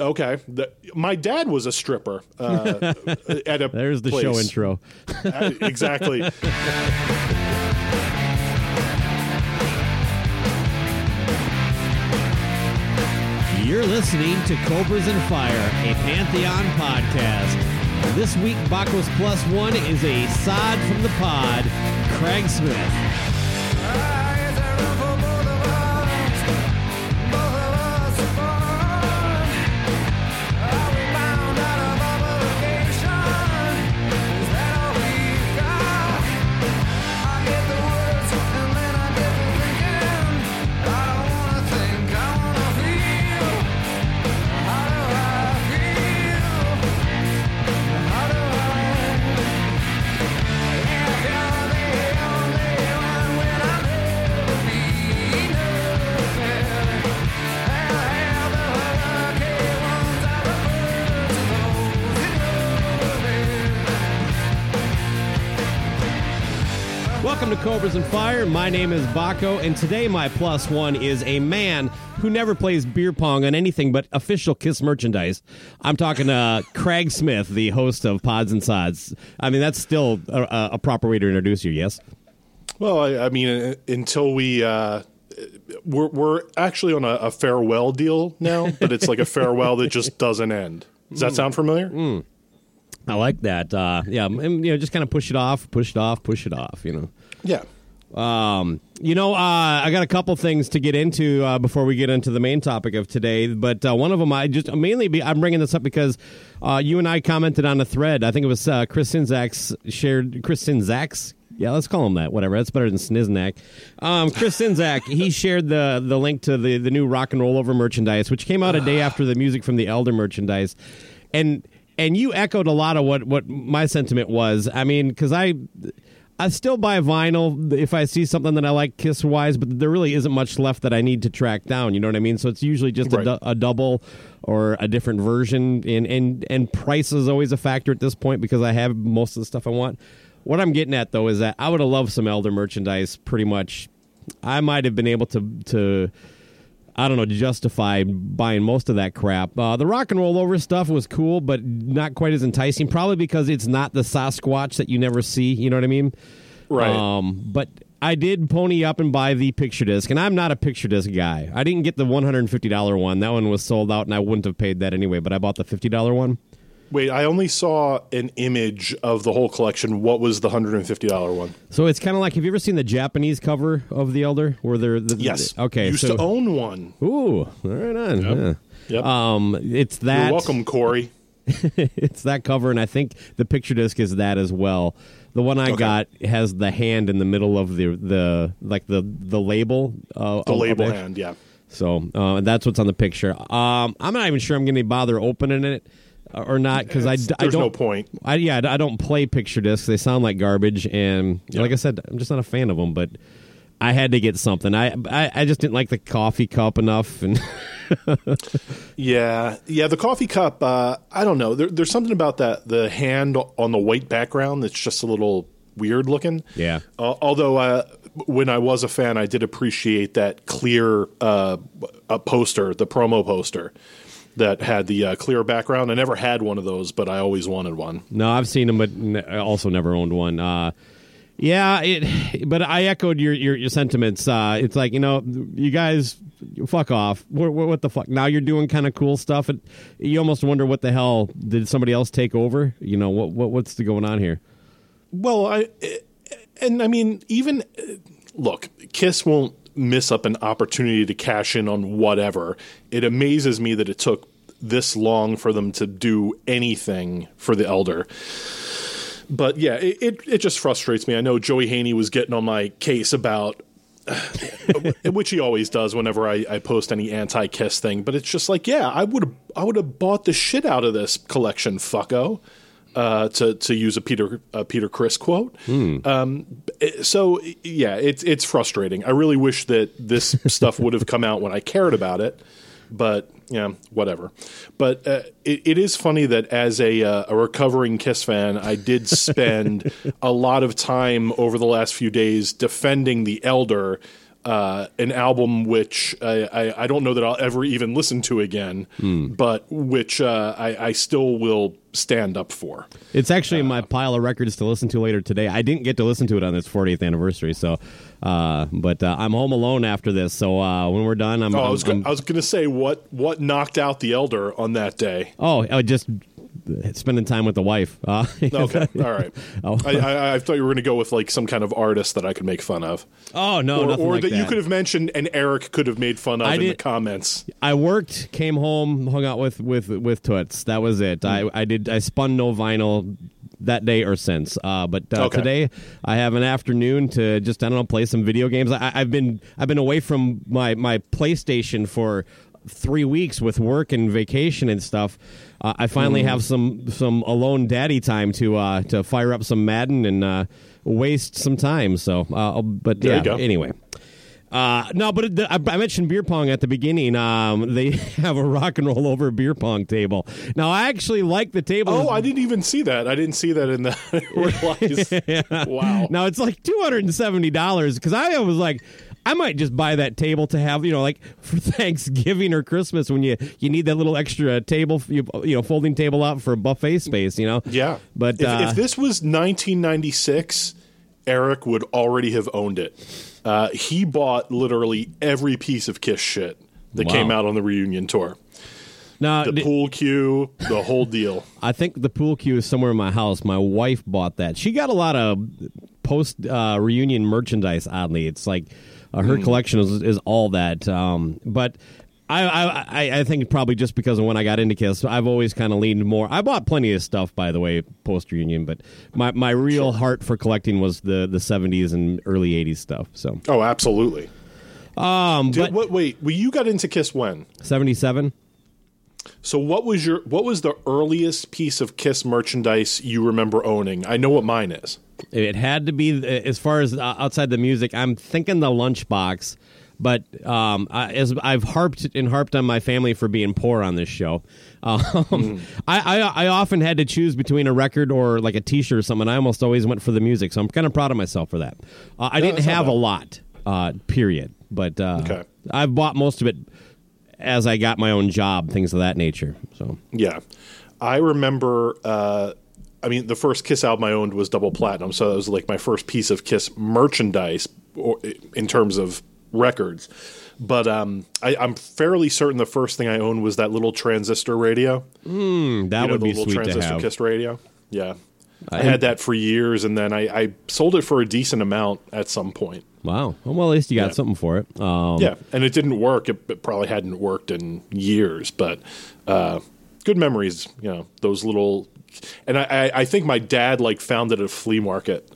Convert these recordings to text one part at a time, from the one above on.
Okay, the, my dad was a stripper uh, at a. There's the place. show intro. Uh, exactly. You're listening to Cobras and Fire, a Pantheon podcast. This week, Bakko's Plus One is a sod from the pod, Craig Smith. Welcome to Cobras and Fire. My name is Bakko, and today my plus one is a man who never plays beer pong on anything but official Kiss merchandise. I'm talking to Craig Smith, the host of Pods and Sods. I mean, that's still a, a proper way to introduce you, yes? Well, I, I mean, until we. Uh, we're, we're actually on a, a farewell deal now, but it's like a farewell that just doesn't end. Does that sound familiar? I like that. Uh, yeah, and, you know, just kind of push it off, push it off, push it off. You know. Yeah. Um, you know, uh, I got a couple things to get into uh, before we get into the main topic of today. But uh, one of them, I just mainly be, I'm bringing this up because uh, you and I commented on a thread. I think it was uh, Chris Sinzak's shared Chris Sinzak's. Yeah, let's call him that. Whatever. That's better than Sniznak. Um, Chris Sinzak, he shared the the link to the the new rock and roll over merchandise, which came out a day after the music from the Elder merchandise, and and you echoed a lot of what what my sentiment was. I mean, because I. I still buy vinyl if I see something that I like Kiss wise, but there really isn't much left that I need to track down. You know what I mean? So it's usually just Right. a, du- a double or a different version, and and and price is always a factor at this point because I have most of the stuff I want. What I'm getting at though is that I would have loved some Elder merchandise. Pretty much, I might have been able to to. I don't know, justify buying most of that crap. Uh, the rock and roll over stuff was cool, but not quite as enticing. Probably because it's not the Sasquatch that you never see. You know what I mean? Right. Um, but I did pony up and buy the picture disc, and I'm not a picture disc guy. I didn't get the $150 one. That one was sold out, and I wouldn't have paid that anyway. But I bought the $50 one. Wait, I only saw an image of the whole collection. What was the hundred and fifty dollar one? So it's kind of like have you ever seen the Japanese cover of the Elder? Where they're the, Yes. okay. Used so to own one. ooh, right on. yeah. Yep. Um, it's that. You're welcome, Corey. it's that cover, and I think the picture disc is that as well. The one I Okay. got has the hand in the middle of the the like the the label. Uh, The label hand. Yeah. So uh, that's what's on the picture. Um, I'm not even sure I'm going to bother opening it or not because I, I don't. no point. I, yeah, I don't play picture discs. They sound like garbage, and Yeah. like I said, I'm just not a fan of them. But I had to get something. I, I I just didn't like the coffee cup enough, and Yeah, yeah. The coffee cup. Uh, I don't know. There, there's something about that. The hand on the white background that's just a little weird looking. Yeah. Uh, although uh, when I was a fan, I did appreciate that clear uh, a poster, the promo poster that had the uh, clear background. I never had one of those, but I always wanted one. no, I've seen them, but also never owned one. Uh, yeah, it. But I echoed your your, your sentiments. Uh, it's like you know, you guys, fuck off. What, what, what the fuck? Now you're doing kind of cool stuff, and you almost wonder what the hell did somebody else take over? You know what what what's going on here? Well, I and I mean, even look, Kiss won't miss up an opportunity to cash in on whatever. It amazes me that it took this long for them to do anything for the elder. But yeah, it, it, it just frustrates me. I know Joey Haney was getting on my case about which he always does whenever I, I post any anti Kiss thing. But it's just like, yeah, I would I would have bought the shit out of this collection, fucko. Uh, to to use a Peter a Peter Criss quote. Um, so yeah, it's it's frustrating. I really wish that this stuff would have come out when I cared about it, but yeah, whatever. But uh, it, it is funny that as a uh, a recovering Kiss fan, I did spend a lot of time over the last few days defending the Elder. Uh, an album which I, I, I don't know that I'll ever even listen to again, but which uh, I, I still will stand up for. It's actually in my pile of records to listen to later today. I didn't get to listen to it on this 40th anniversary, so uh, but uh, I'm home alone after this. So uh, when we're done, I'm. Oh, I I'm- was I'm- was going to say what what knocked out the Elder on that day. oh, I just spending time with the wife. Uh, Okay, all right. Oh. I, I, I thought you were going to go with like some kind of artist that I could make fun of, oh no, or, nothing or like that, that you could have mentioned and Eric could have made fun of I in the comments. I worked, came home, hung out with with with Toots. That was it. I I did. I spun no vinyl that day or since. Uh, but uh, Okay. today I have an afternoon to just I don't know play some video games. I, I've been I've been away from my my PlayStation for three weeks with work and vacation and stuff. Uh, I finally have some some alone daddy time to uh, to fire up some Madden and uh, waste some time. So, uh, but There yeah. you go. Anyway. Uh, no, but the, I, I mentioned beer pong at the beginning. Um, they have a rock and roll over beer pong table. Now, I actually like the table. Oh, I didn't even see that. I didn't see that in the realize. Wow. Now it's like two hundred and seventy dollars because I was like, I might just buy that table to have you know like for Thanksgiving or Christmas when you you need that little extra table you, you know folding table out for buffet space. You know. Yeah, But if, uh, if this was 1996, Eric would already have owned it. Uh, he bought literally every piece of Kiss shit that Wow. came out on the reunion tour. now The d- pool cue, the whole deal. I think the pool cue is somewhere in my house. My wife bought that. She got a lot of post uh, reunion merchandise. Oddly, it's like uh, her collection is, is all that. Um, but I, I I- I think probably just because of when I got into Kiss, I've always kind of leaned more. I bought plenty of stuff, by the way, post reunion. But my, my real heart for collecting was the the seventies and early eighties stuff. So Oh, absolutely. um, Did, but what, wait, well, you got into Kiss when? seventy seven. So what was your what was the earliest piece of Kiss merchandise you remember owning? I know what mine is. It had to be as far as uh, outside the music. I'm thinking the lunchbox, but um, I, as I've harped and harped on my family for being poor on this show, um, I, I I often had to choose between a record or like a T-shirt or something. I almost always went for the music, so I'm kind of proud of myself for that. Uh, I didn't have a lot, uh, period, but uh, Okay. I've bought most of it as I got my own job, things of that nature. So Yeah, I remember. I mean, the first Kiss album I owned was double platinum, so that was like my first piece of Kiss merchandise, or in terms of records. But um, I, I'm fairly certain the first thing I owned was that little transistor radio. that you know, would the be little sweet to transistor have. Kiss radio. Yeah, I had that for years, and then I, I sold it for a decent amount at some point. Wow. Well, at least you got Yeah. something for it. Um, Yeah, and it didn't work. It, it probably hadn't worked in years, but uh, good memories. You know, those little. And I, I, think my dad like found it at a flea market,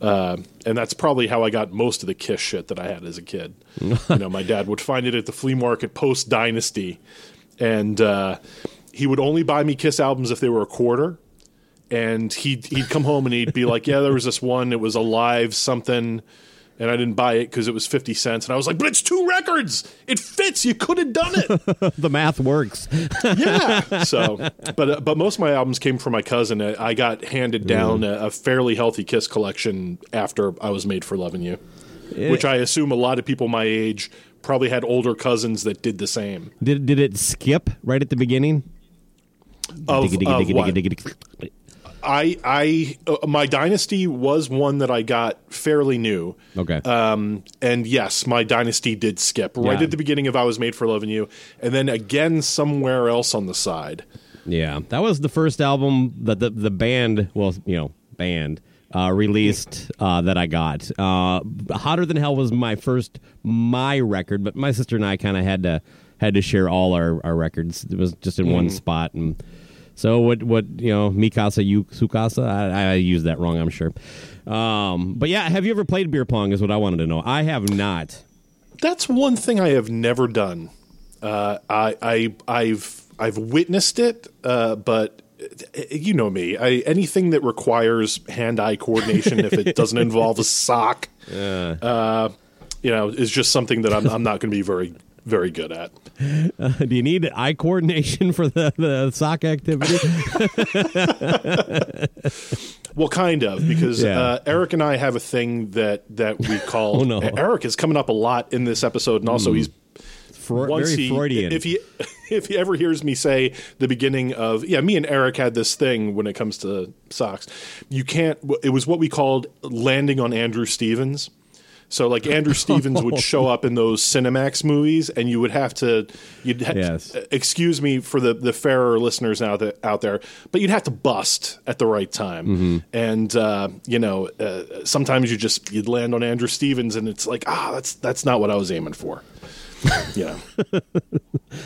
uh, and that's probably how I got most of the Kiss shit that I had as a kid. you know, my dad would find it at the flea market post Dynasty, and uh, he would only buy me Kiss albums if they were a quarter. And he'd he'd come home and he'd be like, "Yeah, there was this one. It was a live something." And I didn't buy it because it was 50 cents. And I was like, but it's two records. It fits. You could have done it. the math works. yeah. So, but uh, but most of my albums came from my cousin. Uh, I got handed down a, a fairly healthy Kiss collection after I was made for loving you, which I assume a lot of people my age probably had older cousins that did the same. Did did it skip right at the beginning? Of, of what? I I uh, my dynasty was one that I got fairly new. Okay. Um, and yes, my dynasty did skip right Yeah. at the beginning of I was made for loving you, and then again somewhere else on the side. Yeah, that was the first album that the the band, well, you know, band uh, released uh, that I got. Uh, Hotter than Hell was my first my record, but my sister and I kind of had to had to share all our, our records. It was just in one spot, and so what what you know, Mikasa you Sukasa. I, I used that wrong, I'm sure. Um, but yeah, have you ever played beer pong? Is what I wanted to know. I have not. That's one thing I have never done. Uh, I, I I've I've witnessed it, uh, but uh, you know me. I, anything that requires hand-eye coordination, if it doesn't involve a sock, uh, you know, is just something that I'm, I'm not going to be very very good at. Do you need eye coordination for the, the sock activity? Well, kind of, because Yeah. uh, Eric and I have a thing that that we call. Oh, no. Eric is coming up a lot in this episode, and also he's Fro- once very he, Freudian. If he if he ever hears me say the beginning of yeah, me and Eric had this thing when it comes to socks. You can't. It was what we called landing on Andrew Stevens. So like Andrew Stevens would show up in those Cinemax movies, and you would have to you'd ha- Yes. excuse me for the the fairer listeners out there, out there, but you'd have to bust at the right time, Mm-hmm. and uh, you know uh, sometimes you just you'd land on Andrew Stevens, and it's like ah that's that's not what I was aiming for. Yeah.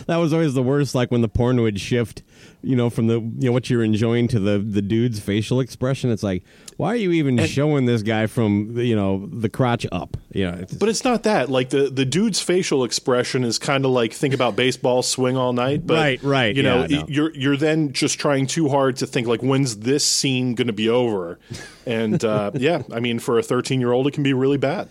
That was always the worst. Like when the porn would shift, you know, from the you know what you're enjoying to the the dude's facial expression. It's like, why are you even showing this guy from you know the crotch up? You know, it's, But it's not that. Like the the dude's facial expression is kind of like think about baseball, swing all night. But Right, right, You know, yeah, no. you're you're then just trying too hard to think like when's this scene going to be over? And uh, yeah, I mean, for a 13 year old, it can be really bad.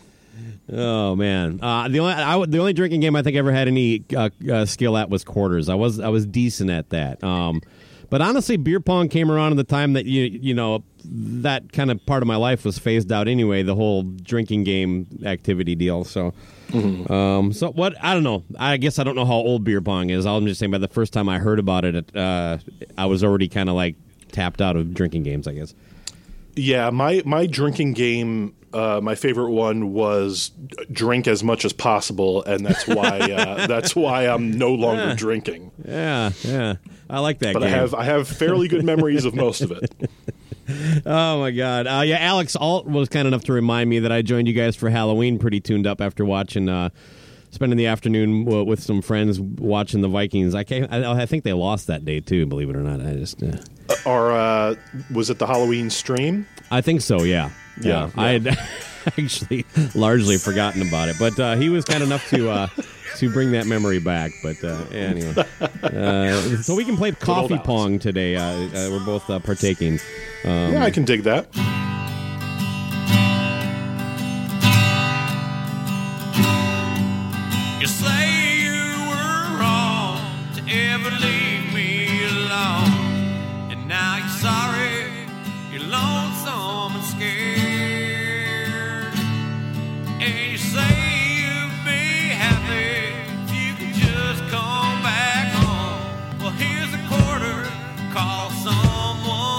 oh man, uh, the only I, the only drinking game I think I ever had any uh, uh, skill at was quarters. I was I was decent at that. Um, but honestly, beer pong came around in the time that you you know that kind of part of my life was phased out anyway. The whole drinking game activity deal. So. Um, so what? I don't know. I guess I don't know how old beer pong is. I'm just saying by the first time I heard about it, uh, I was already kind of like tapped out of drinking games. I guess. Yeah, my my drinking game. Uh, my favorite one was drink as much as possible, and that's why uh, that's why I'm no longer drinking. Yeah, yeah. I like that But game. I have I have fairly good memories of most of it. Oh my god. Uh, yeah, Alex Alt was kind enough to remind me that I joined you guys for Halloween pretty tuned up after watching uh spending the afternoon w- with some friends watching the Vikings. I can't, I, I think they lost that day too, believe it or not. I just uh, Or uh, was it the Halloween stream? I think so, yeah. Yeah, I had actually largely forgotten about it, but uh, he was kind enough to uh to bring that memory back. But uh, anyway, uh, so we can play coffee pong today. Uh, uh, we're both uh, partaking. Um, yeah, I can dig that. Call someone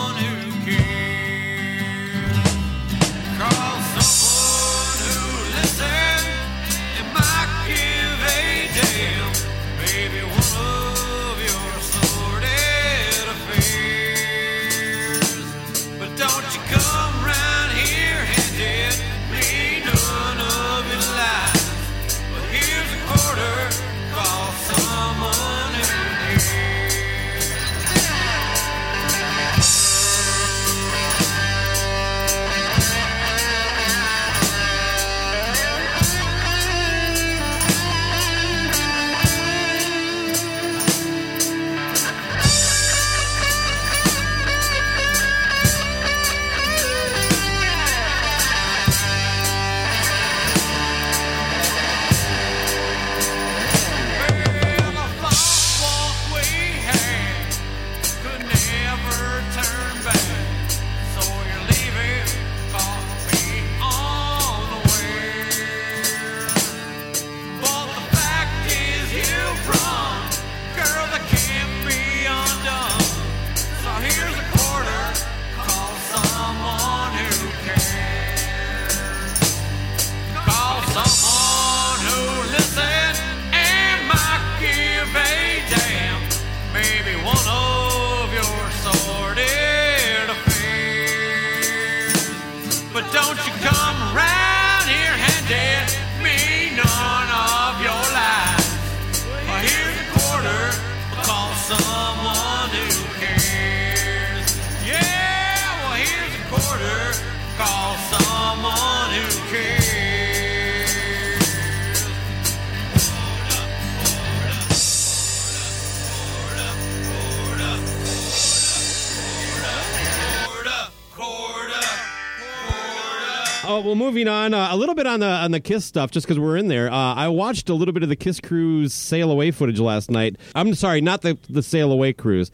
on the on the Kiss stuff, just because we're in there. Uh, I watched a little bit of the Kiss Cruise sail away footage last night. I'm sorry, not the the sail away cruise.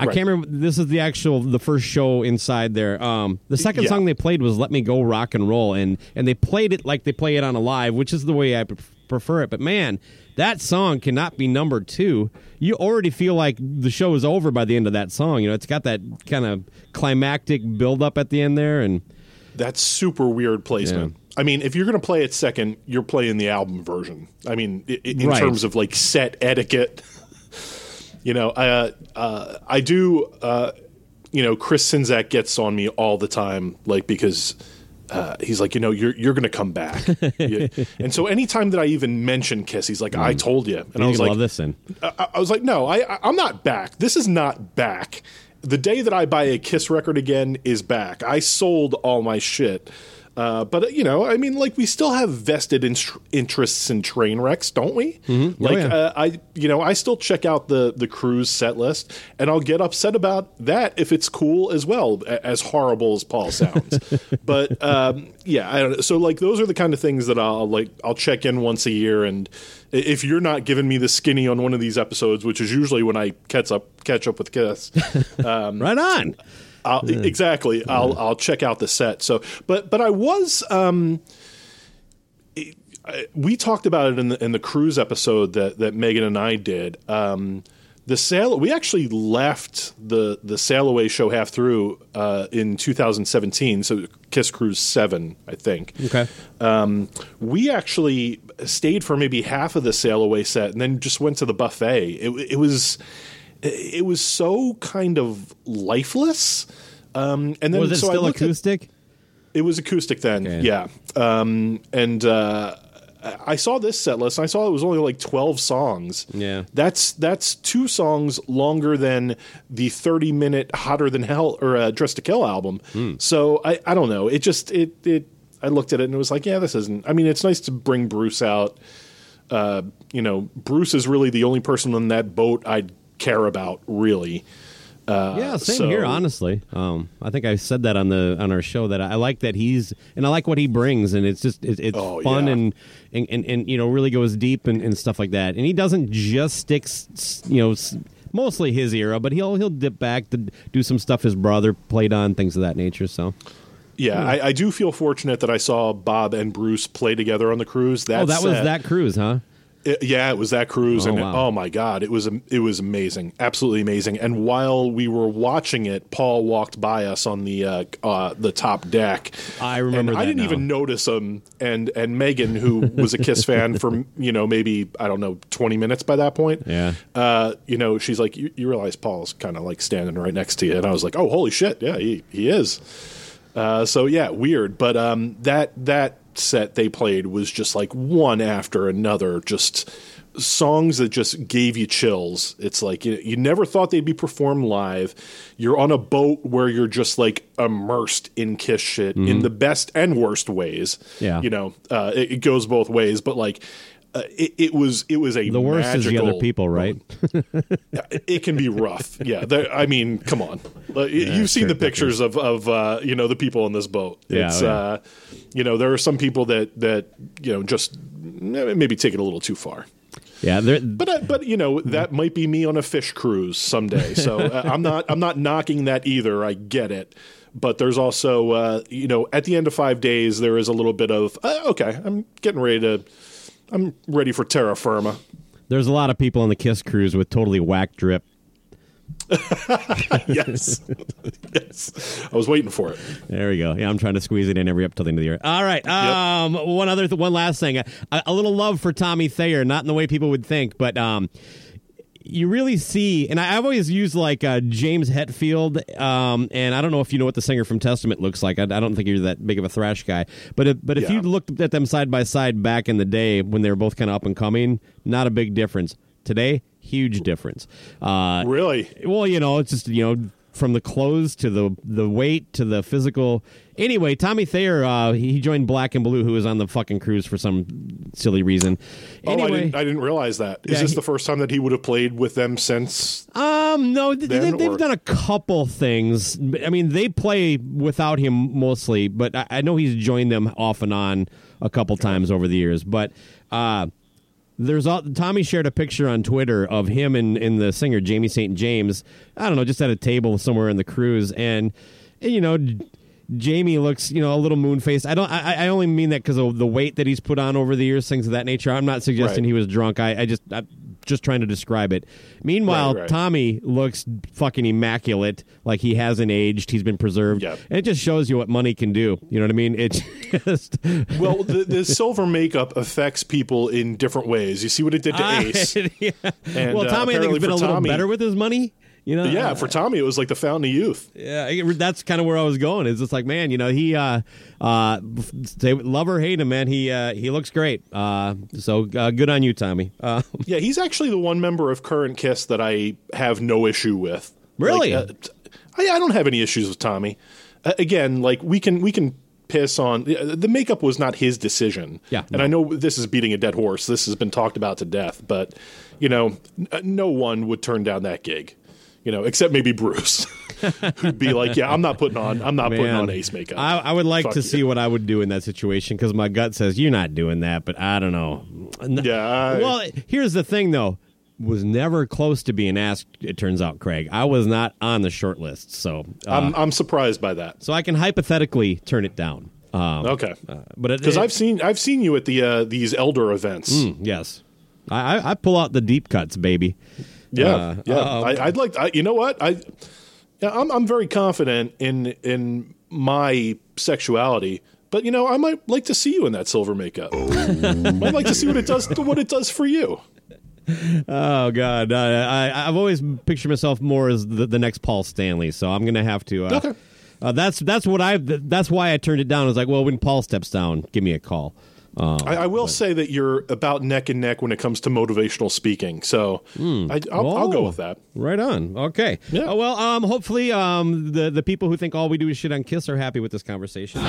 I Right. can't remember. This is the actual the first show inside there. Um, the second Yeah. song they played was "Let Me Go Rock and Roll," and and they played it like they play it on a live, which is the way I prefer it. But man, that song cannot be number two. You already feel like the show is over by the end of that song. You know, it's got that kind of climactic build up at the end there, and That's super weird placement. I mean, if you're going to play it second, you're playing the album version. I mean, i- in Right. terms of like set etiquette, you know, uh, uh, I do. Uh, you know, Chris Sinzak gets on me all the time, like because uh, he's like, you know, you're you're going to come back, You- and so anytime that I even mention Kiss, he's like, I told you, and I was like, in. I, I was like, no, I, I- I'm not back. This is not back. The day that I buy a Kiss record again is back. I sold all my shit. Uh, but you know, I mean, like we still have vested in- interests in train wrecks, don't we? Mm-hmm. Like, yeah. uh, I, you know, I still check out the the cruise set list, and I'll get upset about that if it's cool as well, a- as horrible as Paul sounds. but um, yeah, I don't know. So like, those are the kind of things that I'll like. I'll check in once a year, and if you're not giving me the skinny on one of these episodes, which is usually when I catch up catch up with Kiss, right on. I'll, exactly. I'll I'll check out the set. So, but but I was um, it- I- we talked about it in the in the cruise episode that that Megan and I did. Um, the sail we actually left the the sail away show half through uh, in 2017. So Kiss Cruise Seven, I think. Okay. Um, we actually stayed for maybe half of the sail away set and then just went to the buffet. It, it was it was so kind of lifeless. Um, and then Was it so I still looked at- acoustic? it was acoustic then, Okay. yeah. Um, and uh, I saw this set list. And I saw it was only like twelve songs. Yeah. that's that's two songs longer than the thirty minute "Hotter Than Hell" or uh, "Dressed to Kill" album. Hmm. So I, I don't know. It just it it. I looked at it and it was like, yeah, this isn't. I mean, it's nice to bring Bruce out. Uh, you know, Bruce is really the only person on that boat I'd care about, really. Uh, Yeah, same so- here. Honestly, um, I think I said that on the on our show that I like that he's and I like what he brings, and it's just it, it's Oh, fun yeah. and, and and and you know really goes deep and, and stuff like that. And he doesn't just stick, you know, mostly his era, but he'll he'll dip back to do some stuff his brother played on, things of that nature. So, Yeah, I, I do feel fortunate that I saw Bob and Bruce play together on the cruise. That oh, that was that cruise, huh? it- yeah, it was that cruise, Oh, and wow. oh my god, it was it was amazing, absolutely amazing. And while we were watching it, Paul walked by us on the uh, uh, the top deck. I remember I didn't now. even notice him. And and Megan, who was a Kiss fan for you know maybe I don't know twenty minutes by that point. Yeah. Uh, you know, she's like, you, you realize Paul's kind of like standing right next to you, and I was like, oh, holy shit, yeah, he he is. Uh, so yeah, weird. But um, that that set they played was just like one after another, just songs that just gave you chills. It's like you, you never thought they'd be performed live. You're on a boat where you're just like immersed in Kiss shit in the best and worst ways. Yeah. you know, uh, it, it goes both ways. But like. Uh, it, it was it was a The worst is the other people, right? it can be rough. Yeah, I mean, come on. Uh, y- You've seen the pictures of of uh, you know the people on this boat. Yeah, it's oh, yeah. uh, you know there are some people that that you know just maybe take it a little too far. yeah, But uh, but you know that might be me on a Phish cruise someday. So uh, I'm not I'm not knocking that either. I get it. But there's also uh, you know at the end of five days there is a little bit of uh, okay I'm getting ready to I'm ready for terra firma. there's a lot of people on the Kiss cruise with totally whack drip. yes, yes. I was waiting for it. There we go. Yeah, I'm trying to squeeze it in every up till the end of the year. All right. Um, one other, th- one last thing. A, a little love for Tommy Thayer, not in the way people would think, but um, you really see, and I, I've always used like uh, James Hetfield, um, and I don't know if you know what the singer from Testament looks like. I, I don't think you're that big of a thrash guy, but if, but if Yeah. you looked at them side by side back in the day when they were both kind of up and coming, not a big difference. Today, huge difference. Uh, Really? well, you know, it's just you know from the clothes to the the weight to the physical. Anyway, Tommy Thayer, uh, he joined Black and Blue, who was on the fucking cruise for some silly reason. Oh, I Anyway, didn't, I didn't realize that. Is Yeah, this he- the first time that he would have played with them since? um, no, th- then, they, they've or- done a couple things. I mean, they play without him mostly, but I, I know he's joined them off and on a couple times over the years. But uh, there's all, Tommy shared a picture on Twitter of him and, and the singer Jamie St. James. I don't know, just at a table somewhere in the cruise, and, and, you know. J- Jamie looks, you know, a little moon faced. I don't. I, I only mean that because of the weight that he's put on over the years, things of that nature. I'm not suggesting Right. he was drunk. I, I just, I'm just trying to describe it. Meanwhile, Right, right. Tommy looks fucking immaculate, like he hasn't aged. He's been preserved. Yep. And it just shows you what money can do. You know what I mean? It's just. Well, the, the silver makeup affects people in different ways. You see what it did to Ace. yeah. And, well, uh, Tommy, I think, has been a little Tommy- better with his money. You know? Yeah, for Tommy, it was like the fountain of youth. Yeah, that's kind of where I was going. It's just like, man, you know, he, uh, uh, say, love or hate him, man. He, uh, he looks great. Uh, so uh, good on you, Tommy. Uh, Yeah, he's actually the one member of current Kiss that I have no issue with. Really? Like, uh, I, I don't have any issues with Tommy. Uh, again, like we can we can piss on the makeup was not his decision. Yeah, and no. I know this is beating a dead horse. This has been talked about to death, but you know, n- no one would turn down that gig. You know, except maybe Bruce, who'd be like, "Yeah, I'm not putting on, I'm not putting on Ace makeup." I, I would like Fuck to you. see what I would do in that situation because my gut says you're not doing that, but I don't know. Yeah, I- well, here's the thing, though. Was never close to being asked. It turns out, Craig, I was not on the short list, so uh, I'm I'm surprised by that. so I can hypothetically turn it down. Um, Okay, but because I've seen I've seen you at the uh, these elder events. yes, I, I, I pull out the deep cuts, baby. Yeah, Uh, yeah. uh-oh. I, I'd like. I, you know what? I, yeah, I'm I'm very confident in in my sexuality, but you know, I might like to see you in that silver makeup. I'd like to see what it does. What it does for you. Oh God, uh, I, I've always pictured myself more as the, the next Paul Stanley, so I'm gonna have to. Uh, Okay. uh, that's that's what I. That's why I turned it down. I was like, well, when Paul steps down, give me a call. Uh, I, I will say that you're about neck and neck when it comes to motivational speaking. So I, I'll, I'll go Oh, with that. Right on. Okay. Yeah. Uh, well, um, hopefully, um, the the people who think all we do is shit on Kiss are happy with this conversation.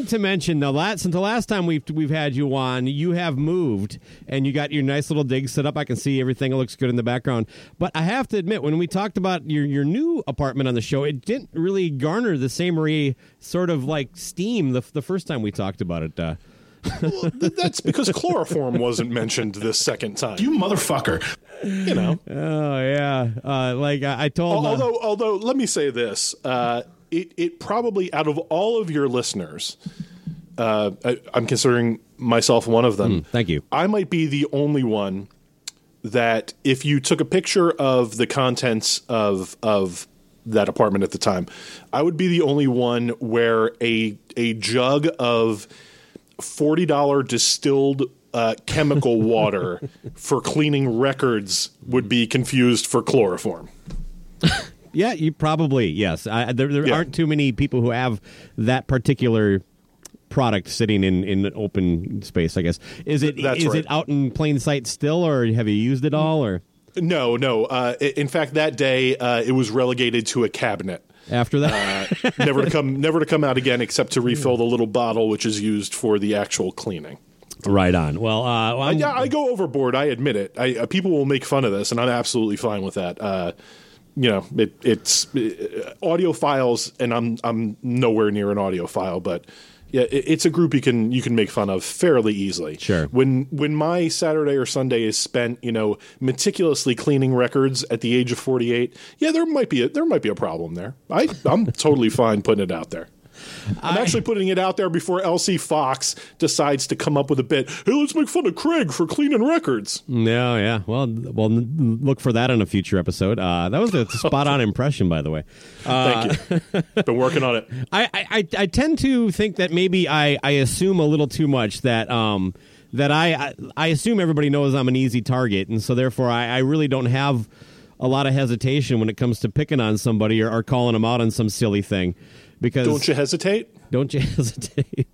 Wanted to mention the last since the last time we've we've had you on, you have moved and you got your nice little dig set up. I can see everything; it looks good in the background. But I have to admit, when we talked about your your new apartment on the show, it didn't really garner the same re, sort of like steam the the first time we talked about it. Uh, Th- That's because chloroform wasn't mentioned this second time. You motherfucker. You know. oh yeah, uh, like I, I told. uh, although, although, let me say this: uh, it, it probably out of all of your listeners, Uh, I, I'm considering myself one of them. thank you. I might be the only one that if you took a picture of the contents of of that apartment at the time, I would be the only one where a a jug of forty dollar distilled uh, chemical water for cleaning records would be confused for chloroform. Yeah, you probably yes. I, there there Yeah. aren't too many people who have that particular product sitting in in an open space. I guess is it is That's right. it out in plain sight still, or have you used it all, or No, no. Uh, in fact, that day uh, it was relegated to a cabinet. after that? uh, never to come never to come out again except to refill the little bottle which is used for the actual cleaning. right on. Well, uh, well, I, yeah, I go overboard. I admit it. I, uh, people will make fun of this, and I'm absolutely fine with that. Uh, you know, it, it's uh, audiophiles, and I'm I'm nowhere near an audiophile, but yeah, it, it's a group you can you can make fun of fairly easily. Sure. When when my Saturday or Sunday is spent, you know, meticulously cleaning records at the age of 48, yeah, there might be a, there might be a problem there. I I'm totally fine putting it out there. I'm actually putting it out there before LC Fox decides to come up with a bit. Hey, let's make fun of Craig for cleaning records. no, yeah. Well, well, look for that in a future episode. Uh, that was a spot on impression, by the way. Thank you. Been working on it. I, I, I- I tend to think that maybe I, I assume a little too much that um that I, I I assume everybody knows I'm an easy target and so therefore I, I really don't have a lot of hesitation when it comes to picking on somebody or, or calling them out on some silly thing because Don't you hesitate? don't you hesitate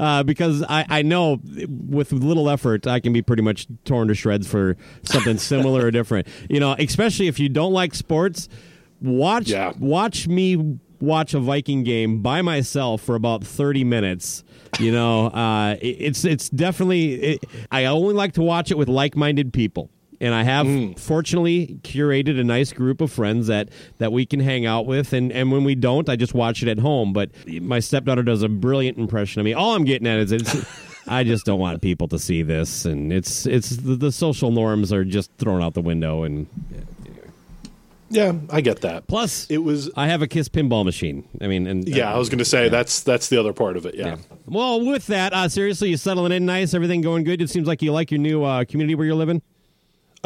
uh, because I, I know with little effort I can be pretty much torn to shreds for something similar or different you know especially if you don't like sports watch Yeah. watch me watch a Viking game by myself for about 30 minutes you know uh, it- it's it's definitely it, I only like to watch it with like-minded people and I have fortunately curated a nice group of friends that that we can hang out with and and when we don't I just watch it at home but my stepdaughter does a brilliant impression of me all I'm getting at is it's I just don't want people to see this and it's it's the, the social norms are just thrown out the window and Yeah, I get that. plus It was I have a Kiss pinball machine. I mean, and yeah, I was going to say that's that's the other part of it. Yeah. Well, with that, uh, seriously, you settling in nice, everything going good. It seems like you like your new uh, community where you're living.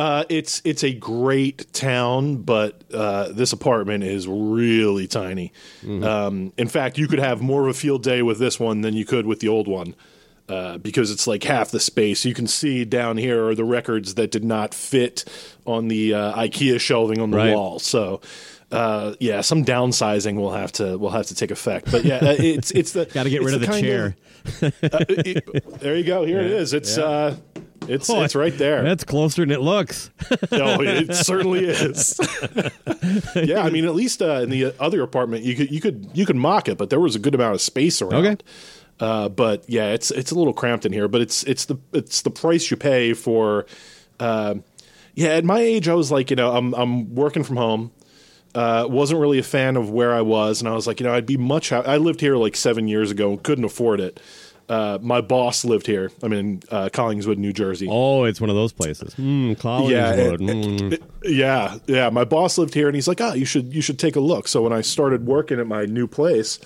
Uh, it's it's a great town, but uh, this apartment is really tiny. Um, in fact, you could have more of a field day with this one than you could with the old one. Uh, because it's like half the space. You can see down here are the records that did not fit on the uh, IKEA shelving on the Right. wall. So, uh, yeah, some downsizing will have to will have to take effect. But yeah, uh, it's it's the Got to get rid of the chair. uh, it- there you go. Here it is. It's uh, it's Oh, it's right there. That's closer than it looks. No, it certainly is. yeah, I mean, at least uh, in the other apartment, you could you could you could mock it, but there was a good amount of space around. Okay. Uh, but yeah, it's it's a little cramped in here, but it's it's the it's the price you pay for. Uh, yeah, at my age, I was like, you know, I'm I'm working from home. Uh, wasn't really a fan of where I was, and I was like, you know, I'd be much. Ha- I lived here like seven years ago and couldn't afford it. Uh, my boss lived here. I'm in uh, Collingswood, New Jersey. Oh, it's one of those places. Mm, Yeah, Collingswood. it- Mm. Yeah, yeah. My boss lived here, and he's like, "Ah, you should you should take a look." So when I started working at my new place,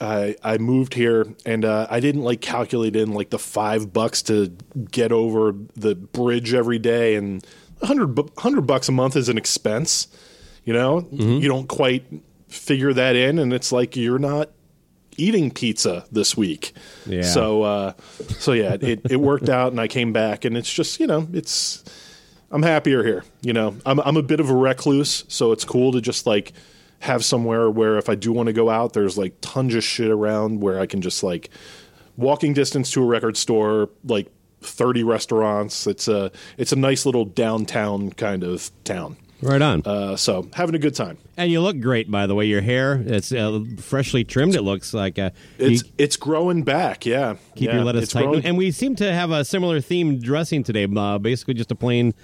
I I moved here, and uh, I didn't like calculate in like the five bucks to get over the bridge every day, and hundred bu- hundred bucks a month is an expense. You know, Mm-hmm. you don't quite figure that in, and it's like you're not eating pizza this week. Yeah. So uh, so yeah, it it worked out, and I came back, and it's just you know it's. I'm happier here. You know, I'm I'm a bit of a recluse, so it's cool to just like have somewhere where if I do want to go out, there's like tons of shit around where I can just like walking distance to a record store, like 30 restaurants. It's a it's a nice little downtown kind of town. Right on. Uh, so having a good time. and you look great, by the way. Your hair, it's uh, freshly trimmed. It looks like uh, It's you it's growing back. Yeah, keep Yeah, your lettuce tight. growing- And we seem to have a similar theme dressing today. Uh, basically, just a plain.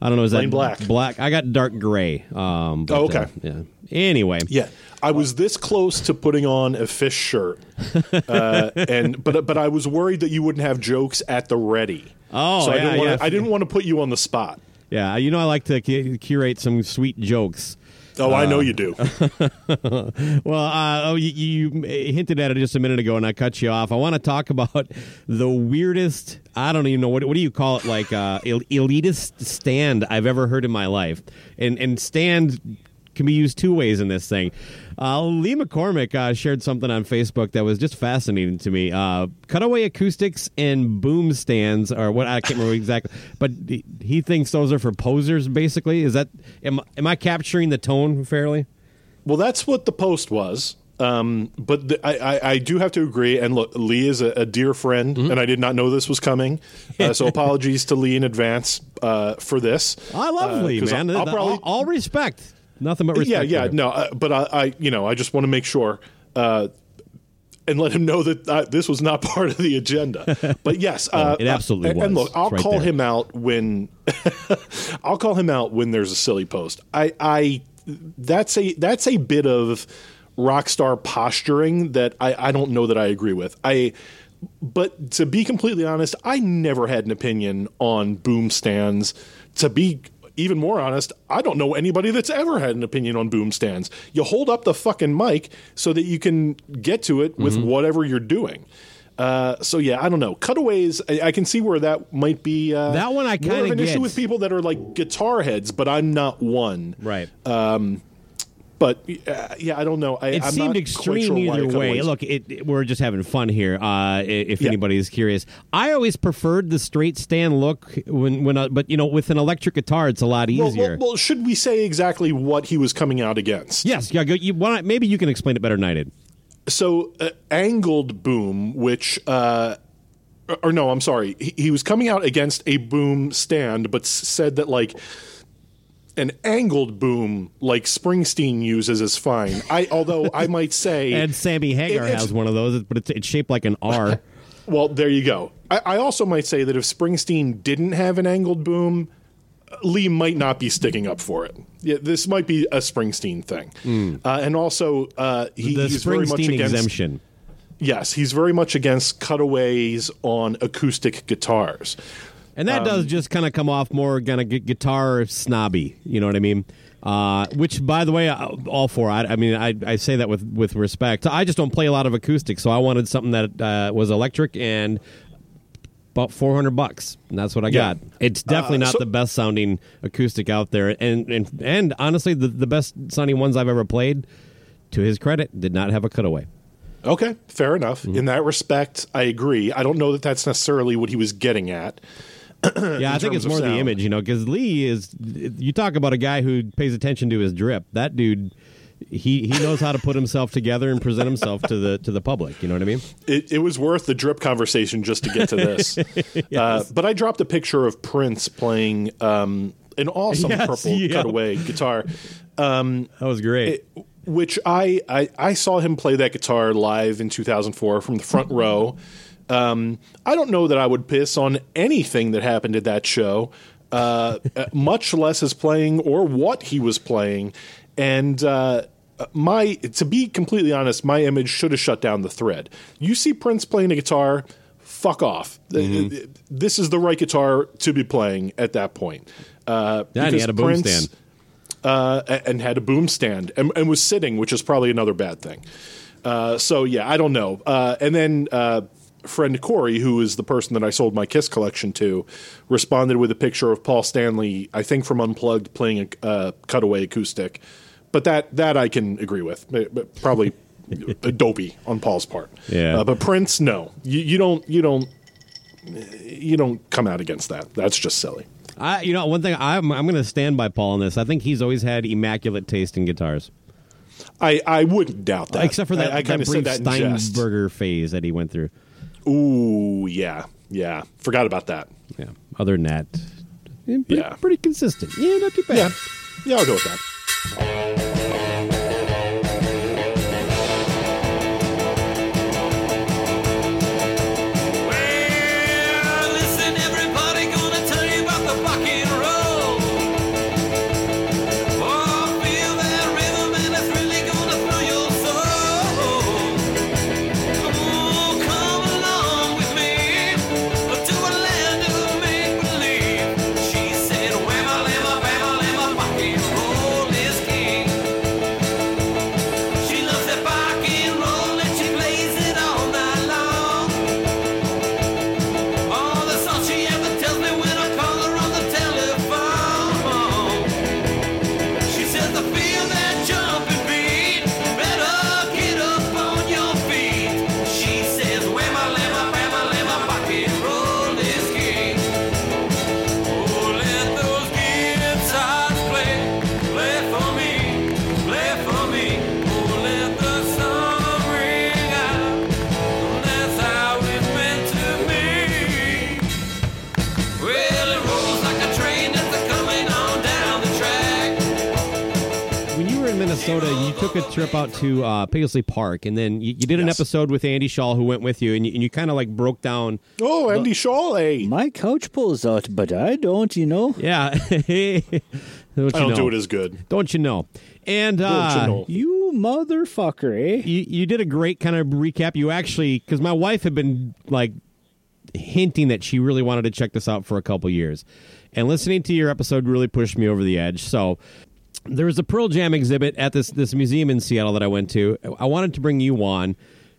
I don't know. Is Plain that black. Black. I got dark gray. Um, but, Oh, okay. uh, yeah. Anyway. Yeah, I was this close to putting on a Phish shirt, uh, and but but I was worried that you wouldn't have jokes at the ready. Oh, so I yeah, didn't want yeah. I didn't want to put you on the spot. Yeah, you know I like to curate some sweet jokes. Oh, I know you do. Well, uh, oh, you, you hinted at it just a minute ago, and I cut you off. I want to talk about the weirdest. I don't even know what what do you call it, like uh, elitist stand I've ever heard in my life. And and stand can be used two ways in this thing. Uh, Lee McCormick uh, shared something on Facebook that was just fascinating to me. Uh, cutaway acoustics and boom stands, or what I can't remember exactly, but he- thinks those are for posers. Basically, is that am am I capturing the tone fairly? Well, that's what the post was. Um, but the, I, I, I do have to agree. And look, Lee is a, a dear friend, Mm-hmm. and I did not know this was coming. Uh, so apologies to Lee in advance uh, for this. I love Uh, Lee, man. I'll, I'll all, all respect. Nothing but respect. yeah, yeah, no, uh, but I, I, you know, I just want to make sure. Uh, and let him know that uh, this was not part of the agenda. But yes, uh, it absolutely uh, and, and look, I'll right call there. him out when I'll call him out when there's a silly post. I, I that's a that's a bit of rock star posturing that I, I don't know that I agree with. I but to be completely honest, I never had an opinion on boom stands. To be even more honest, I don't know anybody that's ever had an opinion on boom stands. You hold up the fucking mic so that you can get to it with whatever you're doing. Uh, so yeah, I don't know. Cutaways, I, I can see where that might be. Uh, That one I more of an issue with people that are like guitar heads, but I'm not one. Right. But uh, yeah, I don't know. I, it I'm seemed extreme sure either way. Look, it, it- we're just having fun here. Uh, if Yeah. is curious, I always preferred the straight stand look when when, uh, but you know, with an electric guitar, it's a lot Well, easier. well, well, should we say exactly what he was coming out against? yes, yeah. Go, you, why maybe you can explain it better than I did. so uh, angled boom, which uh, or no, I'm sorry, he, he was coming out against a boom stand, but s- said that like an angled boom like Springsteen uses is fine. I although I might say And Sammy Hagar it's- has one of those, but it's, it's shaped like an R. Well, there you go. I, I also might say that if Springsteen didn't have an angled boom, Lee might not be sticking up for it. Yeah, this might be a Springsteen thing, uh, and also uh, he, the he's very much against. exemption. Yes, he's very much against cutaways on acoustic guitars. And that Um, does just kind of come off more kind of gu- guitar snobby. You know what I mean? Uh, which, by the way, I- all for. I, I mean, I, I say that with, with respect. I just don't play a lot of acoustic, so I wanted something that uh, was electric and about four hundred bucks, and that's what I Yeah. got. It's definitely Uh, not so- the best sounding acoustic out there, and and and honestly, the the best sounding ones I've ever played, to his credit, did not have a cutaway. Okay, fair enough. Mm-hmm. In that respect, I agree. I don't know that that's necessarily what he was getting at. Yeah, I think it's of more the image, you know, because Lee is. You talk about a guy who pays attention to his drip. That dude, he he knows how to put himself together and present himself to the to the public. You know what I mean? it, it was worth the drip conversation just to get to this. uh, but I dropped a picture of Prince playing um, an awesome Yes, purple yeah. cutaway guitar, That was great. which I, I I saw him play that guitar live in 2004 from the front row. Um, I don't know that I would piss on anything that happened at that show, uh, uh, much less his playing or what he was playing. And uh, my, to be completely honest, my image should have shut down the thread. You see Prince playing a guitar, fuck off. Mm-hmm. This is the right guitar to be playing at that point. Uh, Yeah, and he had a boom Prince- stand. uh, and had a boom stand and, and was sitting, which is probably another bad thing. Uh, so yeah, I don't know. Uh, and then uh, friend Corey, who is the person that I sold my Kiss collection to, responded with a picture of Paul Stanley, I think from Unplugged, playing a uh, cutaway acoustic. But that that I can agree with. But- Probably a dopey on Paul's part. Yeah. Uh, but Prince, no, you, you don't you don't you don't come out against that. That's just silly. I, you know, one thing I'm I'm going to stand by Paul on this. I think he's always had immaculate taste in guitars, I, I wouldn't doubt that. except for that, I, I kind of said that. Steinberger phase that he went through. Ooh, yeah, yeah. Forgot about that. Yeah. Other than that, eh, pretty, Yeah. pretty consistent. Yeah, not too bad. Yeah, yeah. I'll go with that. Trip out to uh, Paisley Park, and then you, you did an Yes. episode with Andy Shaw, who went with you, and you, and you kind of like broke down. Oh, Andy Shaw, eh? My couch pulls out, but I don't, you know. Yeah, don't you I don't know? do it as good. Don't you know? And uh, Don't you know? You motherfucker, eh? you you did a great kind of recap. You actually, because my wife had been like hinting that she really wanted to check this out for a couple years, and listening to your episode really pushed me over the edge. So there was a Pearl Jam exhibit at this this museum in Seattle that I went to. I wanted to bring you on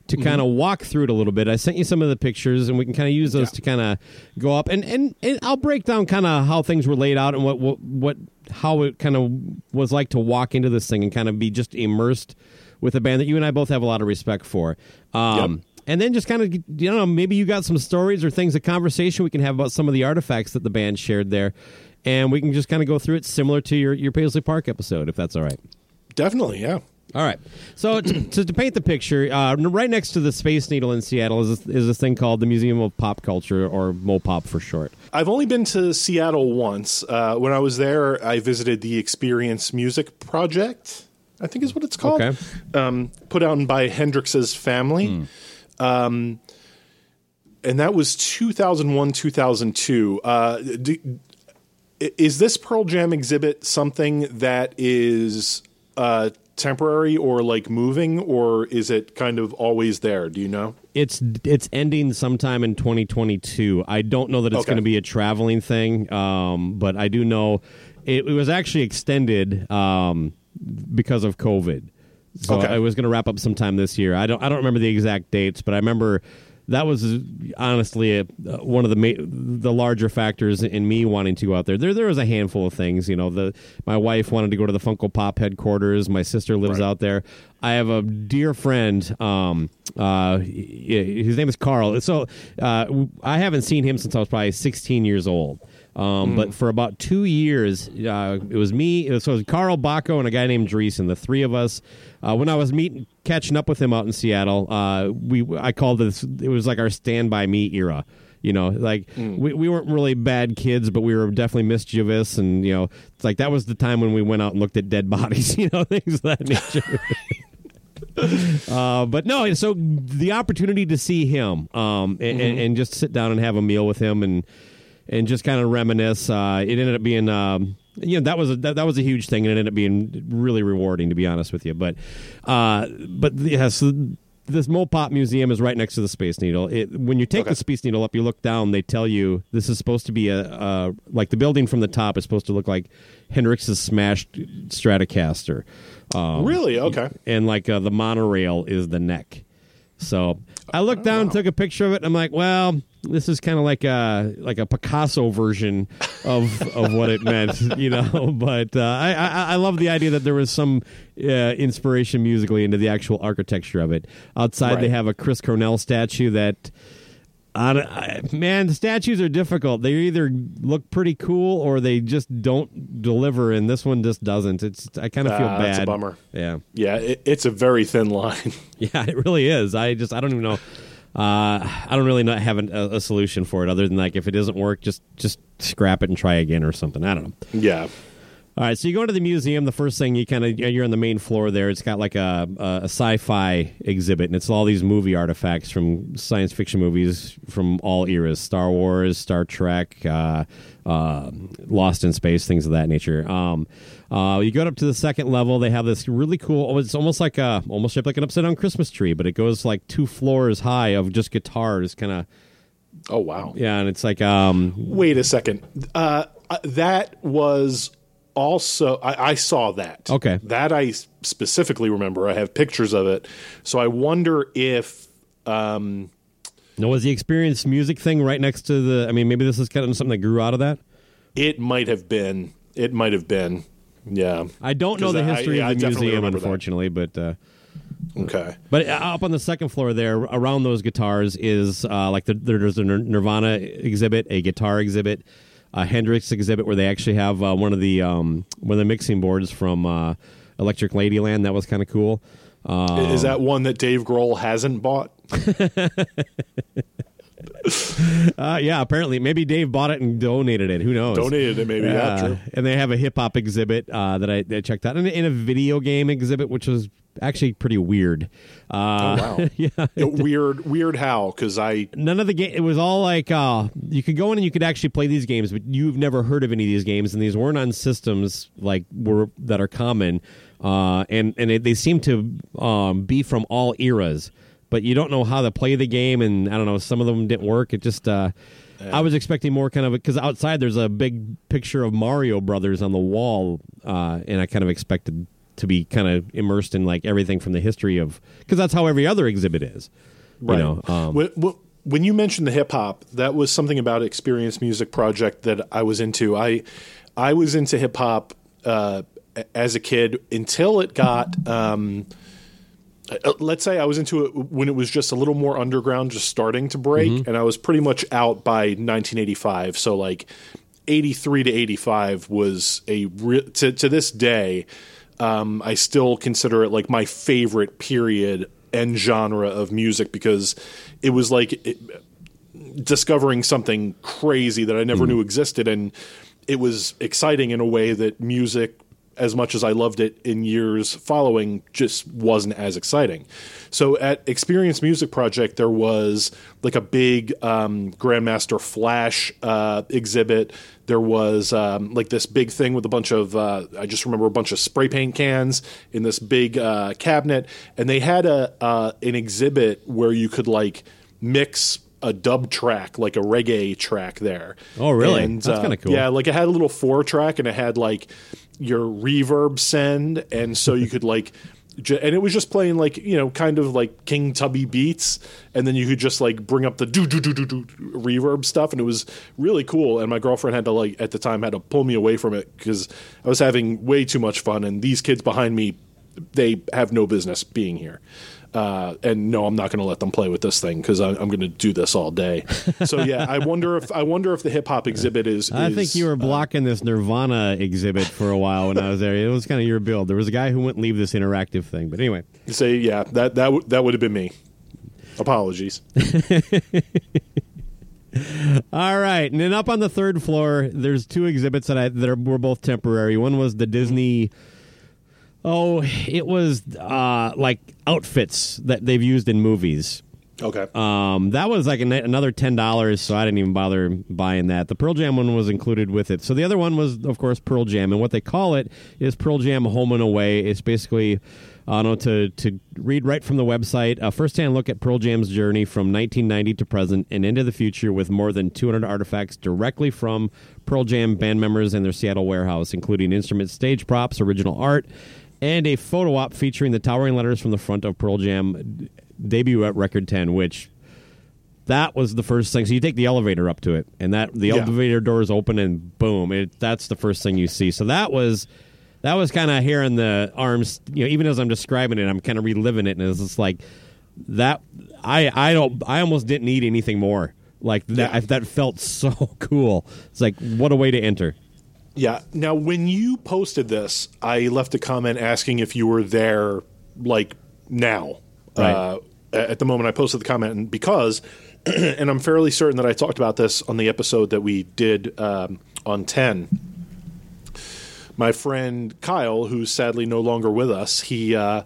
to kind of walk through it a little bit. I sent you some of the pictures, and we can kind of use those to kind of go up and, and and I'll break down kind of how things were laid out and what what, what how it kind of was like to walk into this thing and kind of be just immersed with a band that you and I both have a lot of respect for. Um, And then just kind of, you know, maybe you got some stories or things, a conversation we can have about some of the artifacts that the band shared there. And we can just kind of go through it similar to your, your Paisley Park episode, if that's all right. Definitely, yeah. All right. So to, to, to paint the picture, uh, right next to the Space Needle in Seattle is this, is this thing called the Museum of Pop Culture, or MoPop for short. I've only been to Seattle once. Uh, when I was there, I visited the Experience Music Project. I think is what it's called. Okay. Um, put out by Hendrix's family. Um, and that was 2001, 2002. Uh, do, is this Pearl Jam exhibit something that is uh, temporary or like moving, or is it kind of always there? Do you know? It's it's ending sometime in 2022. I don't know that it's Okay. going to be a traveling thing, um, but I do know it, it was actually extended um, because of COVID. So Okay. it was going to wrap up sometime this year. I don't I don't remember the exact dates, but I remember that was honestly a, one of the ma- the larger factors in me wanting to go out there. There there was a handful of things, you know. The my wife wanted to go to the Funko Pop headquarters. My sister lives Right. out there. I have a dear friend. Um, uh, his name is Carl. So uh, I haven't seen him since I was probably 16 years old. Um, But for about two years, uh, it was me. It was, so it was Carl Bakko and a guy named Dreesen. The three of us. Uh, when I was meeting, catching up with him out in Seattle, uh, we I called this. It was like our Stand by Me era. You know, like we, we weren't really bad kids, but we were definitely mischievous, and you know, it's like that was the time when we went out and looked at dead bodies. You know, things of that nature. Uh, but no, so the opportunity to see him um, and, and, and just sit down and have a meal with him and and just kind of reminisce. Uh, it ended up being, um, you know, that was a, that, that was a huge thing, and it ended up being really rewarding, to be honest with you. But uh, but yes. this Mopop Museum is right next to the Space Needle. It, when you take Okay. the Space Needle up, you look down. They tell you this is supposed to be a, a like the building from the top is supposed to look like Hendrix's smashed Stratocaster. Um, Really? Okay. and like uh, the monorail is the neck. So I looked down, took a picture of it. And I'm like, well, this is kind of like a like a Picasso version of of what it meant, you know. But uh, I, I I love the idea that there was some uh, inspiration musically into the actual architecture of it. Outside, they have a Chris Cornell statue that. I I, man, the statues are difficult. They either look pretty cool or they just don't deliver, and this one just doesn't. It's I kind of feel Ah, bad. a bummer. Yeah. Yeah, it, it's a very thin line. Yeah, it really is. I just I don't even know. Uh, I don't really know, have an, a, a solution for it other than like if it doesn't work, just just scrap it and try again or something. I don't know. yeah. All right, so you go into the museum. The first thing you kind of you're on the main floor there. It's got like a, a, a sci-fi exhibit, and it's all these movie artifacts from science fiction movies from all eras: Star Wars, Star Trek, uh, uh, Lost in Space, things of that nature. Um, uh, you go up to the second level. They have this really cool. oh, It's almost like a almost shaped like an upside down Christmas tree, but it goes like two floors high of just guitars, kind of Oh wow. yeah. And it's like um, Wait a second. Uh, uh, that was also I, I saw that. Okay. That I specifically remember. I have pictures of it. So I wonder if um, no, was the experience music thing right next to the? I mean, maybe this is kind of something that grew out of that. it might have been. It might have been. Yeah. I don't know the history I of the museum, remember that. unfortunately, but uh, Okay. but up on the second floor there, around those guitars is uh, like the, there's a Nirvana exhibit, a guitar exhibit, a Hendrix exhibit where they actually have uh, one of the um, one of the mixing boards from uh, Electric Ladyland. That was kind of cool. Uh, Is that one that Dave Grohl hasn't bought? Uh, yeah, apparently, maybe Dave bought it and donated it. Who knows? Donated it, maybe. Yeah, Uh, true. and they have a hip hop exhibit uh, that I, I checked out, and, and a video game exhibit, which was actually pretty weird. Uh, Oh, wow. yeah, Yeah, weird, weird how? Because I none of the game. It was all like uh, you could go in and you could actually play these games, but you've never heard of any of these games, and these weren't on systems like were that are common, uh, and and it, they seem to um, be from all eras. But you don't know how to play the game, and I don't know. Some of them didn't work. It just. Uh, I was expecting more kind of because outside there's a big picture of Mario Brothers on the wall, uh, and I kind of expected to be kind of immersed in like everything from the history of because that's how every other exhibit is. You know, um, when, when- you mentioned the hip hop, that was something about Experience Music Project that I was into. I I was into hip hop uh, as a kid until it got. Um, Uh, let's say I was into it when it was just a little more underground, just starting to break, mm-hmm. and I was pretty much out by 1985. So like 83 to 85 was a re- to to this day. Um, I still consider it like my favorite period and genre of music because it was like it, discovering something crazy that I never mm-hmm. knew existed, and it was exciting in a way that music, as much as I loved it in years following, just wasn't as exciting. So at Experience Music Project, there was like a big um, Grandmaster Flash uh, exhibit. There was um, like this big thing with a bunch of, uh, I just remember a bunch of spray paint cans in this big uh, cabinet, and they had a uh, an exhibit where you could like mix a dub track, like a reggae track there. Oh, really? And, That's uh, kinda cool. Yeah, like it had a little four track and it had like your reverb send, and so you could like. And it was just playing like you know, kind of like King Tubby beats, and then you could just like bring up the do do do do do reverb stuff, and it was really cool. And my girlfriend had to like at the time had to pull me away from it because I was having way too much fun, and these kids behind me, they have no business being here. Uh, and no, I'm not going to let them play with this thing because I'm going to do this all day. So yeah, I wonder if I wonder if the hip hop exhibit is. I think you were blocking this Nirvana exhibit for a while when I was there. It was kind of your build. There was a guy who wouldn't leave this interactive thing, but anyway. say yeah that that w- that would have been me. Apologies. All right, and then up on the third floor, there's two exhibits that I that are, were both temporary. One was the Disney. Oh, it was uh, like outfits that they've used in movies. Okay. Um, that was like an, another ten dollars, so I didn't even bother buying that. The Pearl Jam one was included with it. So the other one was, of course, Pearl Jam, and what they call it is Pearl Jam Home and Away. It's basically, I don't know, to to read right from the website, a first-hand look at Pearl Jam's journey from 1990 to present and into the future, with more than 200 artifacts directly from Pearl Jam band members and their Seattle warehouse, including instruments, stage props, original art. And a photo op featuring the towering letters from the front of Pearl Jam debut at Record 10, which that was the first thing. So you take the elevator up to it, and that the Yeah. elevator doors open, and boom, it, that's the first thing you see. So that was that was kind of here in the arms. You know, even as I'm describing it, I'm kind of reliving it, and it's just like that. I I don't. I almost didn't need anything more. Like that. Yeah. That felt so cool. It's like what a way to enter. Yeah. Now, when you posted this, I left a comment asking if you were there, like now. Right. Uh, at the moment I posted the comment, and because, and I'm fairly certain that I talked about this on the episode that we did um, on 10. My friend Kyle, who's sadly no longer with us, he uh,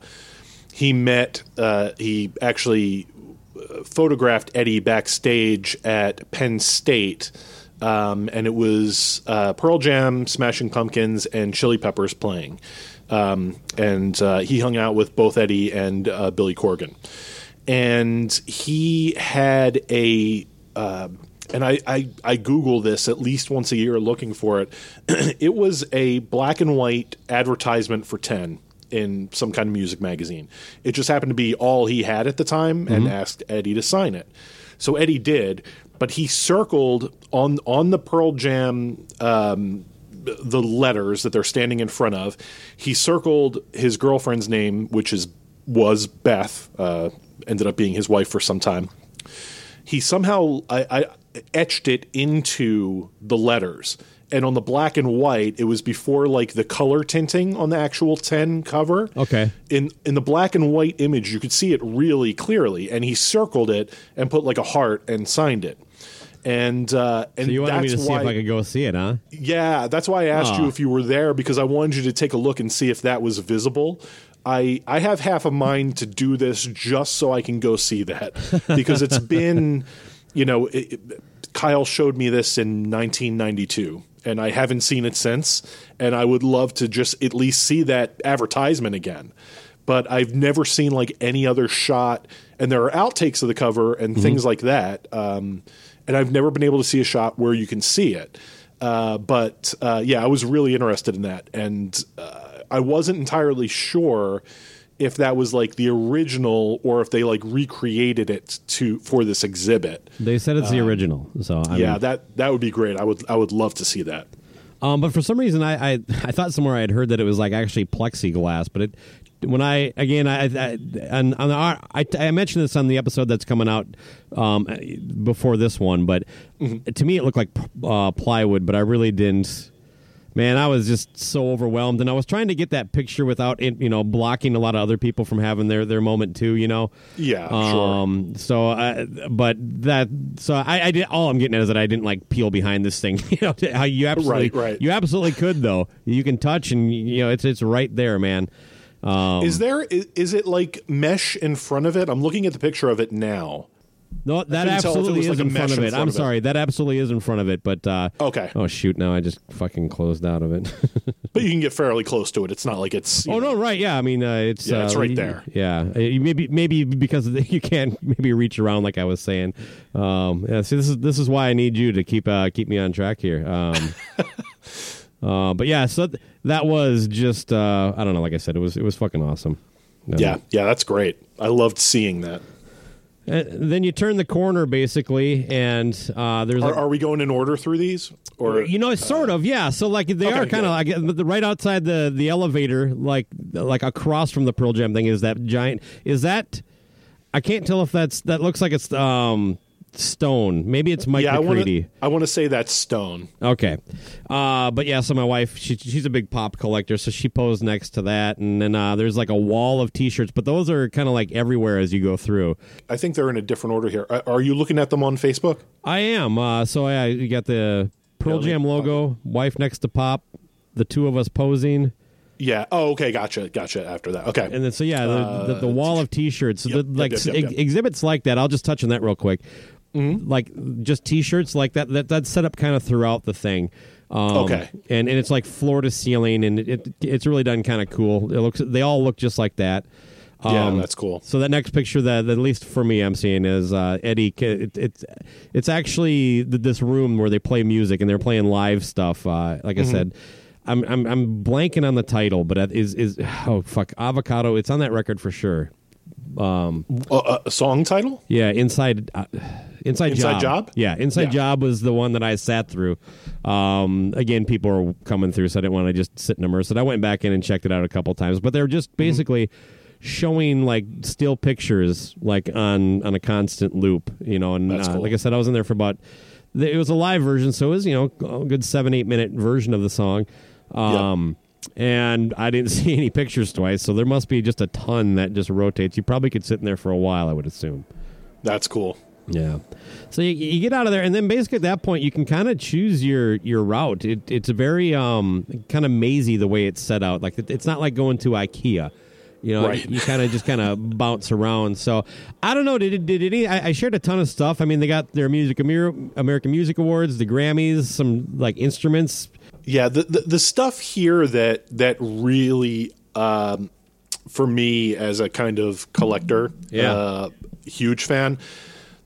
he met, uh, he actually uh, photographed Eddie backstage at Penn State, um, and it was uh, Pearl Jam, Smashing Pumpkins, and Chili Peppers playing. Um, and uh, he hung out with both Eddie and uh, Billy Corgan. And he had a. Uh, and I, I, I Google this at least once a year looking for it. it was a black and white advertisement for 10 in some kind of music magazine. It just happened to be all he had at the time and asked Eddie to sign it. So Eddie did, but he circled on on the Pearl Jam um, the letters that they're standing in front of. He circled his girlfriend's name, which is was Beth, uh, ended up being his wife for some time he somehow I, I etched it into the letters and on the black and white, it was before like the color tinting on the actual ten cover. Okay. In in the black and white image, you could see it really clearly, and he circled it and put like a heart and signed it. And uh, and So you wanted me to see why, if I could go see it, huh? yeah, that's why I asked you Ah. if you were there because I wanted you to take a look and see if that was visible. I I have half a mind to do this just so I can go see that because it's been, you know, it, Kyle showed me this in 1992 and I haven't seen it since and I would love to just at least see that advertisement again. But I've never seen like any other shot and there are outtakes of the cover and things like that. Um, and I've never been able to see a shot where you can see it. Uh, but uh, yeah, I was really interested in that, and uh, I wasn't entirely sure if that was like the original or if they like recreated it to for this exhibit. They said it's the original. So I Um, yeah, mean, that that would be great. I would I would love to see that. Um, but for some reason, I, I I thought somewhere I had heard that it was like actually plexiglass, but it when I again I, I on, on the I, I mentioned this on the episode that's coming out um, before this one, but to me it looked like uh, plywood, but I really didn't. Man, I was just so overwhelmed, and I was trying to get that picture without it, you know, blocking a lot of other people from having their, their moment too, you know. Yeah, sure. Um. So, I, but that. So I, I did. All I'm getting at is that I didn't like peel behind this thing. You know, how you absolutely, Right, right. You absolutely could though. You can touch, and you know, it's it's right there, man. Um, is there is, is it like mesh in front of it? I'm looking at the picture of it now. no, that couldn't tell if it absolutely is like in front of it. front I'm of it. sorry, that absolutely is in front of it. But uh, Okay. Oh shoot! Now I just fucking closed out of it. But you can get fairly close to it. It's not like it's Oh know- no, right? Yeah, I mean, uh, it's Yeah, uh, it's right there. Yeah, Uh, maybe maybe because you can't maybe reach around like I was saying. Um, yeah, see, this is this is why I need you to keep uh, keep me on track here. Um, uh, but yeah, so th- that was just uh, I don't know. Like I said, it was it was fucking awesome. Yeah, yeah, that's great. I loved seeing that. Uh, then you turn the corner basically, and uh, there's Are, are we going in order through these? Or you know, sort of, yeah. So like they Okay, are kind of good. like the- right outside the the elevator, like like across from the Pearl Jam thing is that giant. Is that? I can't tell if that's that looks like it's um stone. Maybe it's Mike yeah, I want McCready. to. I want to say that's stone. Okay, uh, but yeah. So my wife, she, she's a big pop collector, so she posed next to that, and then uh, there's like a wall of T-shirts, but those are kind of like everywhere as you go through. I think they're in a different order here. Are- Are you looking at them on Facebook? I am. Uh, so I you got the Pearl Yeah, Jam logo, wife next to Pop, the two of us posing. Yeah. Oh, okay. Gotcha. Gotcha. After that. Okay. And then, so yeah, the, the, the wall of T-shirts, Uh, yep, the, like yep, yep, ex- exhibits like that. I'll just touch on that real quick. Like just T-shirts like that. That that's set up kind of throughout the thing. Um, Okay. and and it's like floor to ceiling, and it, it it's really done kind of cool. It looks they all look just like that. yeah, Um, that's cool. So that next picture that, that at least for me I'm seeing is uh, Eddie. It, it's it's actually this room where they play music and they're playing live stuff. Uh, like Mm-hmm. I said, I'm, I'm I'm blanking on the title, but is is oh fuck avocado. It's on that record for sure. Uh, a song title? Yeah, inside. Uh, Inside, Inside Job? Yeah, Inside Yeah. Job was the one that I sat through. Um, again, people were coming through, so I didn't want to just sit and immerse it. I went back in and checked it out a couple times, but they're Mm-hmm. just basically showing like still pictures like on on a constant loop, you know. And uh, cool. like I said, I was in there for about. It was a live version, so it was you know a good seven eight minute version of the song. Um, And I didn't see any pictures twice, so there must be just a ton that just rotates. You probably could sit in there for a while, I would assume. That's cool. Yeah. So you, you get out of there, and then basically at that point, you can kind of choose your your route. It, it's very um kind of mazy the way it's set out. Like it, it's not like going to IKEA. You know, Right. you kind of just kind of bounce around. So I don't know. Did it- did any? I, I shared a ton of stuff. I mean, they got their music American Music Awards, the Grammys, some like instruments. Yeah, the, the the stuff here that that really um, for me as a kind of collector, Yeah. uh, huge fan.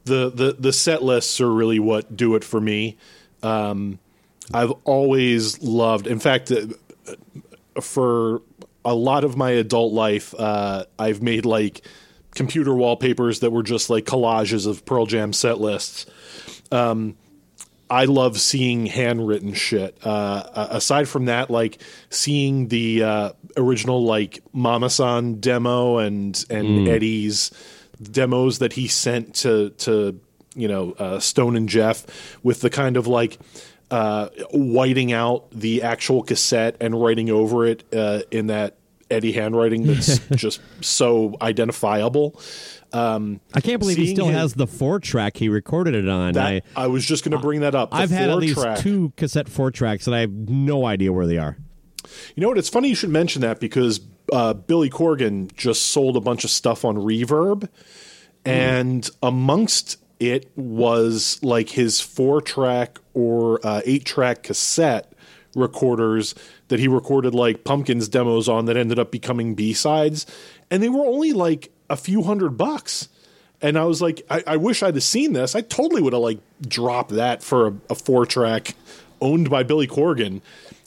The, the the set lists are really what do it for me. Um, I've always loved. In fact, uh, for a lot of my adult life, uh, I've made like computer wallpapers that were just like collages of Pearl Jam set lists. I love seeing handwritten shit. Uh, aside from that, like seeing the uh, original like Mama San demo and and Eddie's demos that he sent to to you know uh, Stone and Jeff with the kind of like uh, whiting out the actual cassette and writing over it uh, in that Eddie handwriting that's just so identifiable. Um, I can't believe he still has the four track he recorded it on. that I, I, was just going to bring that up. The I've had at least track- two cassette four tracks, and I have no idea where they are. You know what? It's funny you should mention that because uh, Billy Corgan just sold a bunch of stuff on Reverb, and amongst it was like his four track or uh, eight track cassette recorders that he recorded like Pumpkins demos on that ended up becoming B sides, and they were only like a few hundred bucks. And I was like, I, I wish I'd have seen this. I totally would have like dropped that for a, a four track owned by Billy Corgan.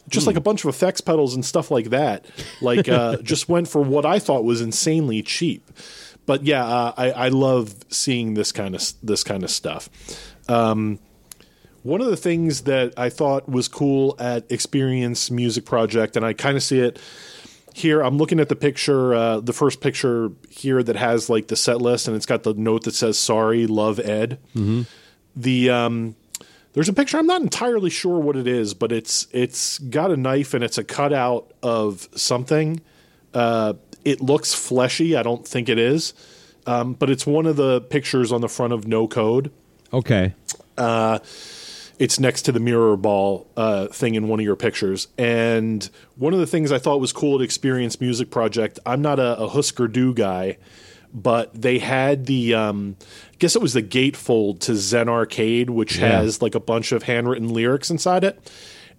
Just like a bunch of effects pedals and stuff like that. Like, uh, just went for what I thought was insanely cheap. But yeah, uh, I, I love seeing this kind of this kind of stuff. Um, one of the things that I thought was cool at Experience Music Project, and I kind of see it here. I'm looking at the picture, uh, the first picture here that has like the set list, and it's got the note that says "Sorry, love Ed." The um, there's a picture. I'm not entirely sure what it is, but it's it's got a knife and it's a cutout of something. Uh, it looks fleshy. I don't think it is, um, but it's one of the pictures on the front of No Code Okay. It's next to the mirror ball uh, thing in one of your pictures. And one of the things I thought was cool at Experience Music Project, I'm not a, a Husker Du guy, but they had the, um, I guess it was the gatefold to Zen Arcade, which Yeah. has like a bunch of handwritten lyrics inside it.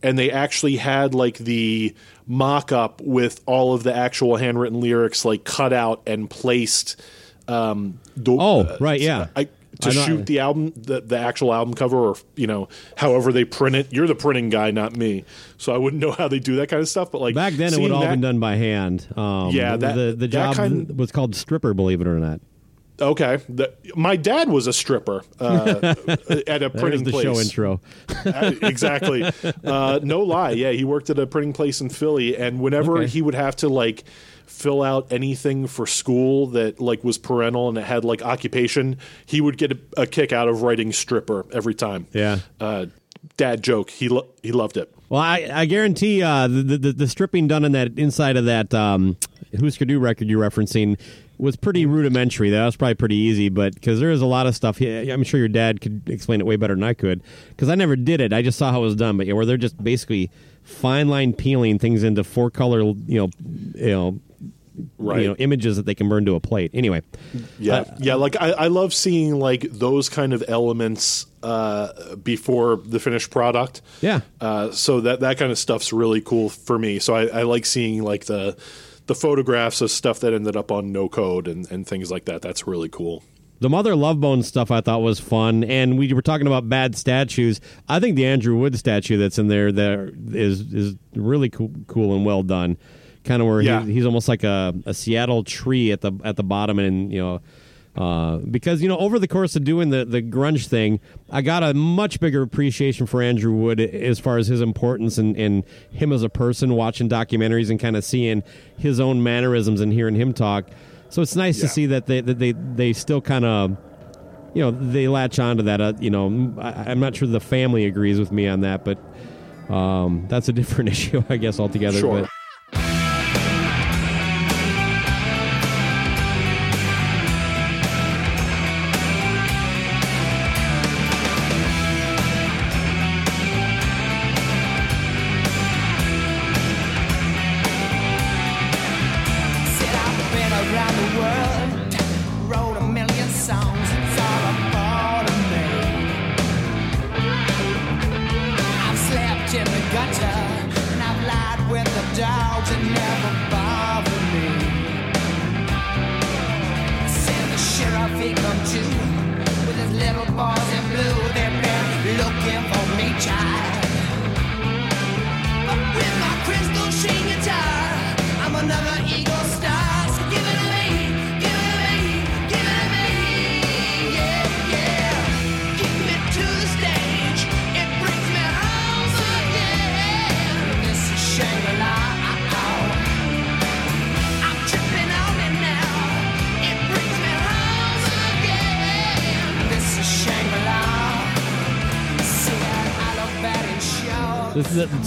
And they actually had like the mock up with all of the actual handwritten lyrics like cut out and placed. Um, do- Oh, right, yeah. I, to shoot the album, the, the actual album cover, or you know, however they print it. You're the printing guy, not me, so I wouldn't know how they do that kind of stuff. But like Back then, it would all that- been done by hand. Um, Yeah, that- the the job kind- was called stripper. Believe it or not, Okay, the, my dad was a stripper uh, at a printing the place. show intro. Uh, exactly. Uh, no lie. Yeah, he worked at a printing place in Philly, and whenever Okay. he would have to like fill out anything for school that like was parental and it had like occupation, he would get a, a kick out of writing stripper every time. Yeah. Uh, dad joke. He lo- he loved it. Well, I, I guarantee uh, the, the the stripping done in that inside of that um, Husker Du record you're referencing was pretty rudimentary. That was probably pretty easy, but because there is a lot of stuff. Yeah, I'm sure your dad could explain it way better than I could because I never did it. I just saw how it was done. But yeah, where they're just basically fine line peeling things into four color, you know, you know, Right. you know, images that they can burn to a plate. Anyway, Yeah, Uh, yeah. Like I, I love seeing like those kind of elements uh, before the finished product. Yeah. Uh, so that that kind of stuff's really cool for me. So I, I like seeing like the the photographs of stuff that ended up on no code and, and things like that. That's really cool. The Mother Love Bone stuff I thought was fun, and we were talking about bad statues. I think the Andrew Wood statue that's in there there is is really cool, cool and well done. Kind of where Yeah. he, he's almost like a, a Seattle tree at the at the bottom, and you know. Uh, because you know, over the course of doing the, the grunge thing, I got a much bigger appreciation for Andrew Wood as far as his importance and, and him as a person. Watching documentaries and kind of seeing his own mannerisms and hearing him talk, so it's nice to see that they that they they still kind of you know they latch onto that uh, you know I, i'm not sure the family agrees with me on that but um, that's a different issue i guess altogether Sure. but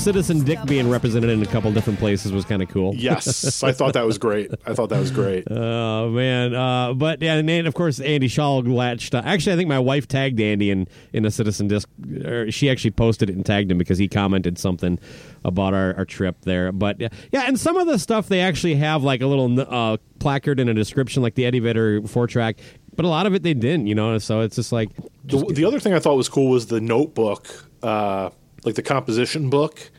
Citizen Dick being represented in a couple different places was kind of cool. Yes, I thought that was great. I thought that was great. Oh man! Uh, but yeah, and then, of course Andy Shaw latched. Uh, actually, I think my wife tagged Andy in in a Citizen Dick. Or she actually posted it and tagged him because he commented something about our, our trip there. But yeah, yeah, and some of the stuff they actually have like a little uh, placard in a description, like the Eddie Vedder four track. But a lot of it they didn't, you know. So it's just like The, the other thing I thought was cool was the notebook, uh, like the composition book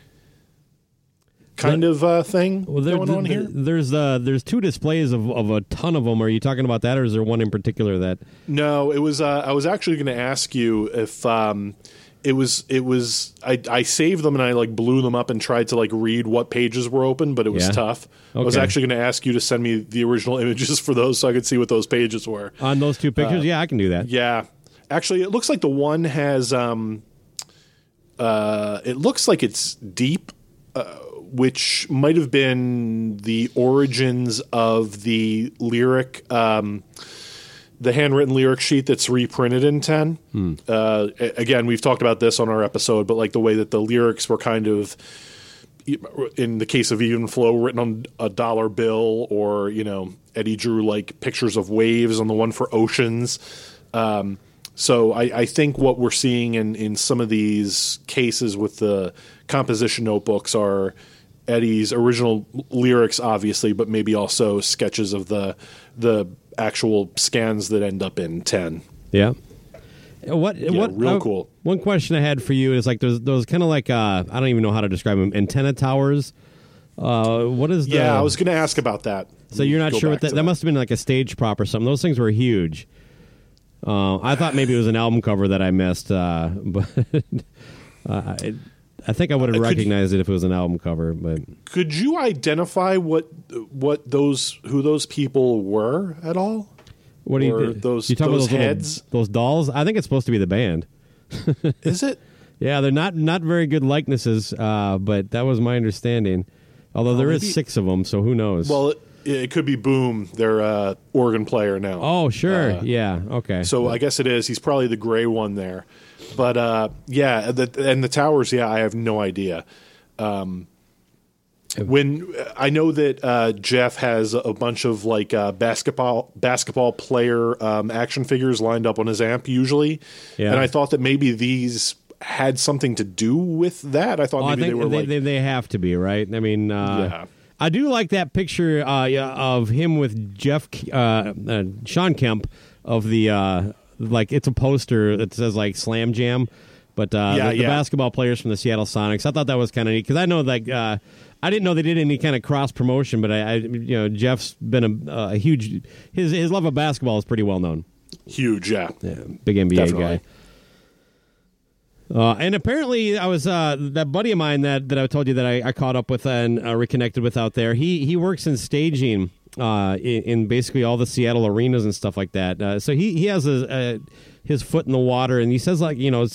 kind of uh, thing Well, there, going on there- here. there's uh, there's two displays of, of a ton of them. Are you talking about that, or is there one in particular that? No, it was. Uh, I was actually going to ask you if um, it was. It was. I, I saved them and I like blew them up and tried to like read what pages were open, but it was Yeah. tough. I was actually going to ask you to send me the original images for those so I could see what those pages were. On those two pictures, yeah, I can do that. Uh, Yeah, actually, it looks like the one has. Um, uh, it looks like it's deep, uh, which might have been the origins of the lyric, um, the handwritten lyric sheet that's reprinted in ten. Uh, again, we've talked about this on our episode, but like the way that the lyrics were kind of. In the case of Even Flow, written on a dollar bill, or you know, Eddie drew like pictures of waves on the one for oceans. Um, so I, I think what we're seeing in, in some of these cases with the composition notebooks are Eddie's original lyrics, obviously, but maybe also sketches of the the actual scans that end up in ten. Yeah. What? what? real uh, cool. One question I had for you is like those those kind of like uh, I don't even know how to describe them antenna towers. Uh, what is the? Yeah, I was going to ask about that. So you're not Go sure what that? to That must have been like a stage prop or something. Those things were huge. Uh, I thought maybe it was an album cover that I missed, uh, but uh, I, I think I would have Uh, could you- recognized it if it was an album cover. But Could you identify what what those who those people were at all? what do you Or those- you talking those about those little- heads? those dolls? I think it's supposed to be the band. Is it? Yeah, they're not not very good likenesses, uh, but that was my understanding. Although there is maybe- six of them, so who knows? Well, it, it could be Boom, their uh, organ player now. oh sure, uh, yeah, okay. So I guess it is. He's probably the gray one there. But uh, yeah, the, and the towers. Yeah, I have no idea. Um, when I know that uh, Jeff has a bunch of like uh, basketball basketball player um, action figures lined up on his amp usually, Yeah. and I thought that maybe these had something to do with that. I thought I maybe think they were they, like they, they have to be right. I mean, uh, Yeah. I do like that picture uh, yeah, of him with Jeff uh, uh, Shawn Kemp of the uh, like it's a poster that says like Slam Jam, but uh, Yeah, the, the basketball players from the Seattle Sonics. I thought that was kind of neat because I know like. Uh, I didn't know they did any kind of cross promotion, but I, I you know, Jeff's been a, a huge his his love of basketball is pretty well known. huge. Yeah, Yeah, big NBA Definitely. guy. Uh, and apparently, I was uh, that buddy of mine that, that I told you that I, I caught up with and uh, reconnected with out there. He he works in staging uh, in, in basically all the Seattle arenas and stuff like that. Uh, so he he has a, a, his foot in the water, and he says like you know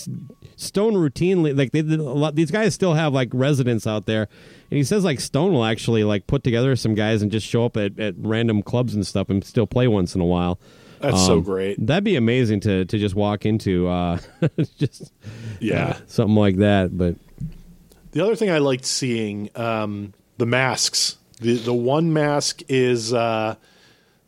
Stone routinely like they lot. These guys still have like residents out there, and he says like Stone will actually like put together some guys and just show up at, at random clubs and stuff and still play once in a while. That's so Um, great. That'd be amazing to to just walk into, uh, just Yeah. something like that. But The other thing I liked seeing um, the masks. The the one mask is uh,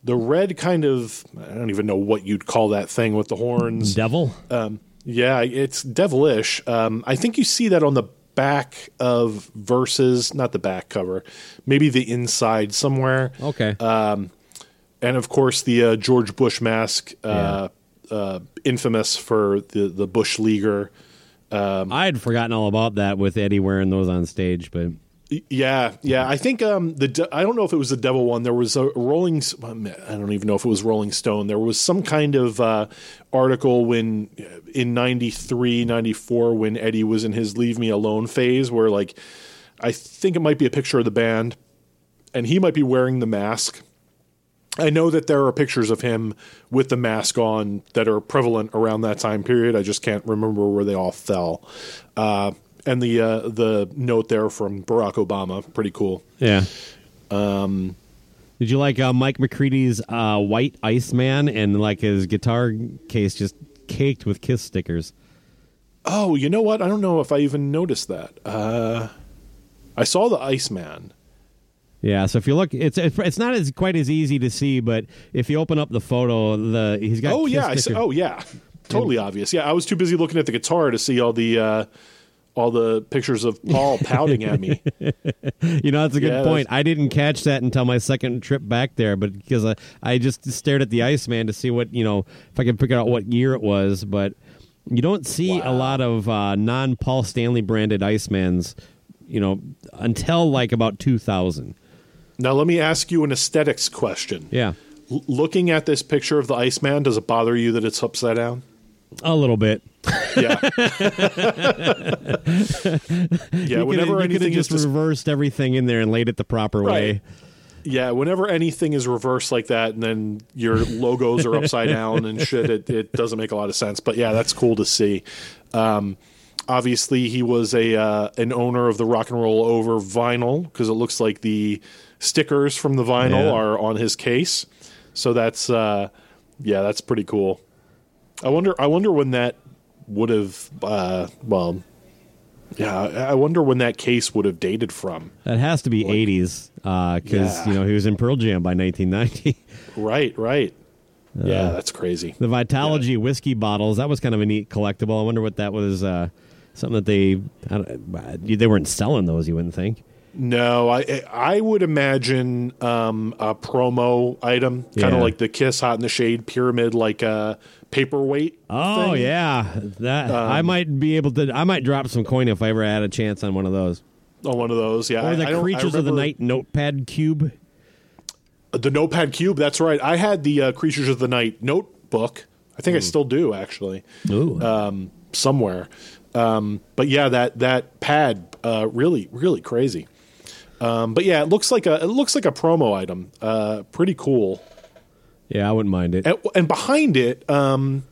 the red kind of I don't even know what you'd call that thing with the horns. devil, Um, yeah, it's devilish. Um, I think you see that on the back of Vs., not the back cover, maybe the inside somewhere. okay, and of course the uh, George Bush mask, uh, uh, infamous for the the Bush leaguer. I had forgotten all about that with Eddie wearing those on stage. But Yeah, yeah. I think um, the de- I don't know if it was the devil one. There was a Rolling. I don't even know if it was Rolling Stone. There was some kind of uh, article when in 93, 94, when Eddie was in his "Leave Me Alone" phase, where like I think it might be a picture of the band, and he might be wearing the mask. I know that there are pictures of him with the mask on that are prevalent around that time period. I just can't remember where they all fell. Uh, and the uh, the note there from Barack Obama, pretty cool. yeah. Um, did you like uh, Mike McCready's uh, White Iceman and like his guitar case just caked with Kiss stickers? Oh, you know what? I don't know if I even noticed that. Uh, I saw the Iceman. Yeah, so if you look, it's it's not as quite as easy to see, but if you open up the photo, the he's got. Oh yeah, I see, oh yeah, totally obvious. Yeah, I was too busy looking at the guitar to see all the uh, all the pictures of Paul pouting at me. You know, that's a good Yeah, point. I didn't catch that until my second trip back there, but because I, I just stared at the Iceman to see what, you know, if I could figure out what year it was. But you don't see a lot of uh, non Paul Stanley branded Icemans, you know, until like about 2000. Now let me ask you an aesthetics question. Yeah. L- looking at this picture of the Iceman, does it bother you that it's upside down? A little bit. Yeah. yeah. you Whenever could anything is just dis- reversed everything in there and laid it the proper way. Yeah, whenever anything is reversed like that, and then your logos are upside down and shit, it, it doesn't make a lot of sense. But yeah, that's cool to see. Um, obviously, he was a uh, an owner of the Rock and Roll Over vinyl because it looks like the stickers from the vinyl Yeah. are on his case. So that's uh, yeah, that's pretty cool. I wonder. I wonder when that would have. Uh, well, yeah, I wonder when that case would have dated from. That has to be 80s because, Yeah. you know, he was in Pearl Jam by 1990. Right, right. Uh, yeah, that's crazy. The Vitalogy whiskey bottles, that was kind of a neat collectible. I wonder what that was. Uh, something that they I don't, they weren't selling those. You wouldn't think. No, I I would imagine um, a promo item, kind Yeah. of like the Kiss Hot in the Shade pyramid, like a paperweight. Oh thing. yeah, that I might be able to. I might drop some coin if I ever had a chance on one of those. on one of those. Yeah, Or the I don't- I Creatures of the Night notepad cube. the Notepad Cube. That's right. I had the uh, Creatures of the Night notebook. I think I Hmm. still do actually. Ooh, um, somewhere. Um, but yeah, that that pad uh, really really crazy. Um, but yeah, it looks like a it looks like a promo item. Uh, pretty cool. yeah, I wouldn't mind it. And, and behind it, um,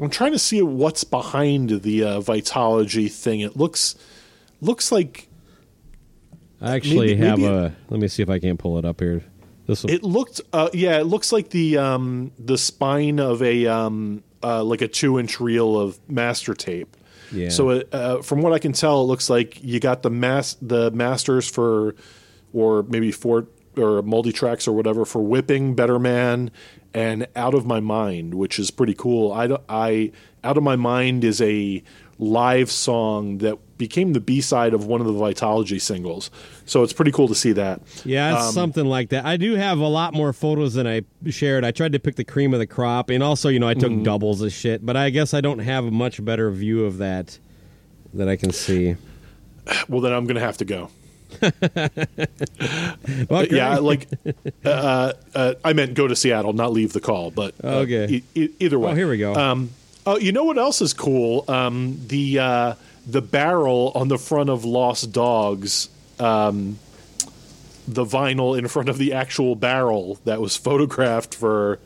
I'm trying to see what's behind the uh, Vitalogy thing. It looks looks like I actually maybe- have maybe- a. Let me see if I can pull it up here. This will, it looked. Uh, yeah, it looks like the um, the spine of a um, uh, like a two inch reel of master tape. Yeah. So it, uh, from what I can tell, it looks like you got the mas- the masters for, or maybe four or multi tracks or whatever for whipping Better Man and Out of My Mind, which is pretty cool. I, I Out of My Mind is a live song that became the B side of one of the Vitalogy singles. So it's pretty cool to see that. Yeah, Um, something like that. I do have a lot more photos than I shared. I tried to pick the cream of the crop, and also, you know, I took Mm-hmm. doubles of shit. But I guess I don't have a much better view of that that I can see. Well, then I'm going to have to go. Well, yeah, like uh, uh, I meant go to Seattle, not leave the call. But uh, Okay. e- e- either way. Oh, here we go. Um, oh, you know what else is cool? Um, the uh, the barrel on the front of Lost Dogs. Um, the vinyl in front of the actual barrel that was photographed for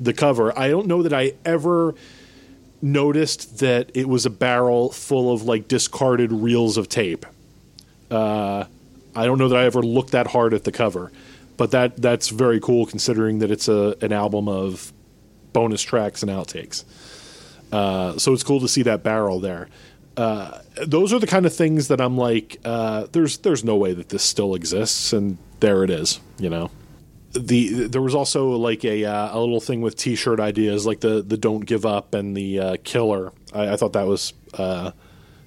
the cover. I don't know that I ever noticed that it was a barrel full of like discarded reels of tape. Uh, I don't know that I ever looked that hard at the cover, but that that's very cool considering that it's a an album of bonus tracks and outtakes. Uh, so it's cool to see that barrel there. Uh, those are the kind of things that I'm like, uh, there's there's no way that this still exists, and there it is. You know, the there was also like a uh, a little thing with T-shirt ideas, like the the don't give up and the uh, killer. I, I thought that was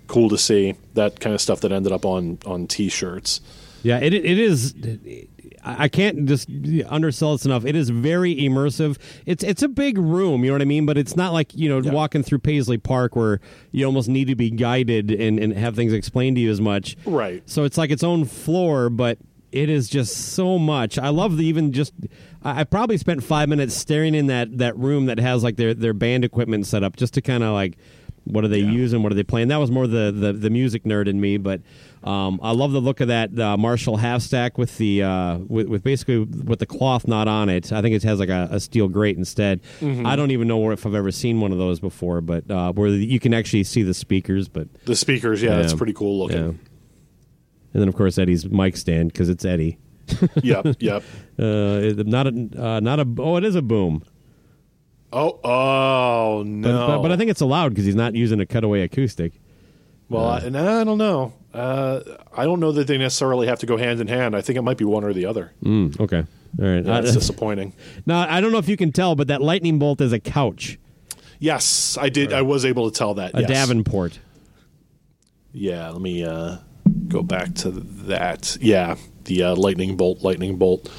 cool to see that kind of stuff that ended up on on T-shirts. Yeah, it it is. I I can't just undersell this enough. It is very immersive. It's it's a big room, you know what I mean. But it's not like you know Yeah. walking through Paisley Park where you almost need to be guided and, and have things explained to you as much. Right. So it's like its own floor, but it is just so much. I love the even just. I I probably spent five minutes staring in that that room that has like their their band equipment set up just to kind of like. What are they using? What are they playing? That was more the, the, the music nerd in me, but um, I love the look of that uh, Marshall half stack with the uh, with, with basically with the cloth not on it. I think it has like a, a steel grate instead. I don't even know if I've ever seen one of those before, but uh, where you can actually see the speakers. But The speakers, yeah, that's pretty cool looking. yeah, and then of course Eddie's mic stand because it's Eddie. yep, yep. Uh, not a uh, not a oh it is a boom. Oh, oh But, no! but, but I think it's allowed because he's not using a cutaway acoustic. Well, I, and I don't know. Uh, I don't know that they necessarily have to go hand in hand. I think it might be one or the other. Mm, okay. All right. That's Uh, disappointing. now, I don't know if you can tell, but that lightning bolt is a couch, Yes, I did. I was able to tell that. a yes. Davenport. Yeah, let me uh, go back to that. Yeah, the uh, lightning bolt, lightning bolt.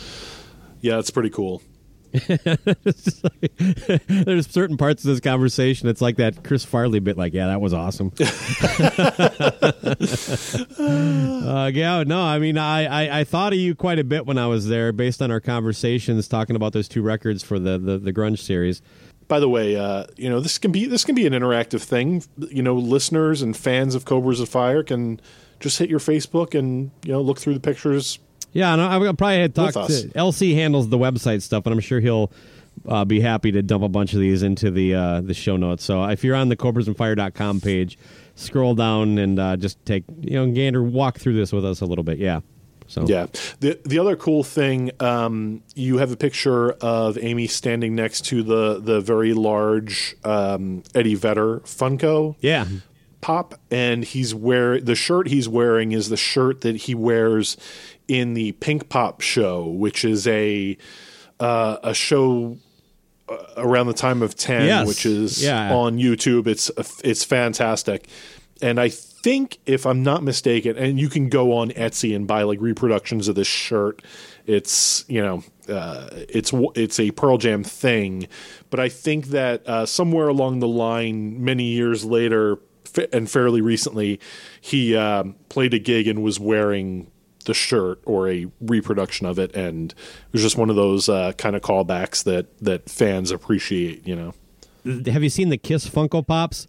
Yeah, it's pretty cool. There's certain parts of this conversation. It's like that Chris Farley bit. Like, yeah, that was awesome. uh, yeah, no, I mean, I, I, I thought of you quite a bit when I was there, based on our conversations talking about those two records for the the, the grunge series. By the way, uh, you know this can be this can be an interactive thing. You know, listeners and fans of Cobras and Fire can just hit your Facebook and you know look through the pictures. Yeah, and I, I probably had talked to. LC handles the website stuff, and I'm sure he'll uh, be happy to dump a bunch of these into the uh, the show notes. So if you're on the cobrasandfire.com page, scroll down and uh, just take you know gander walk through this with us a little bit. Yeah. So Yeah. The the other cool thing, um, you have a picture of Amy standing next to the the very large um, Eddie Vedder Funko. yeah. pop and he's wear the shirt he's wearing is the shirt that he wears in the Pinkpop show, which is a uh, a show uh, around the time of 10 Yes. which is Yeah. on YouTube. It's it's fantastic. And I think if I'm not mistaken and you can go on Etsy and buy like reproductions of this shirt. It's, you know, uh, it's it's a Pearl Jam thing, but I think that uh, somewhere along the line, many years later, and fairly recently, he um, played a gig and was wearing the shirt or a reproduction of it, and it was just one of those uh, kind of callbacks that that fans appreciate. You know, Have you seen the Kiss Funko Pops?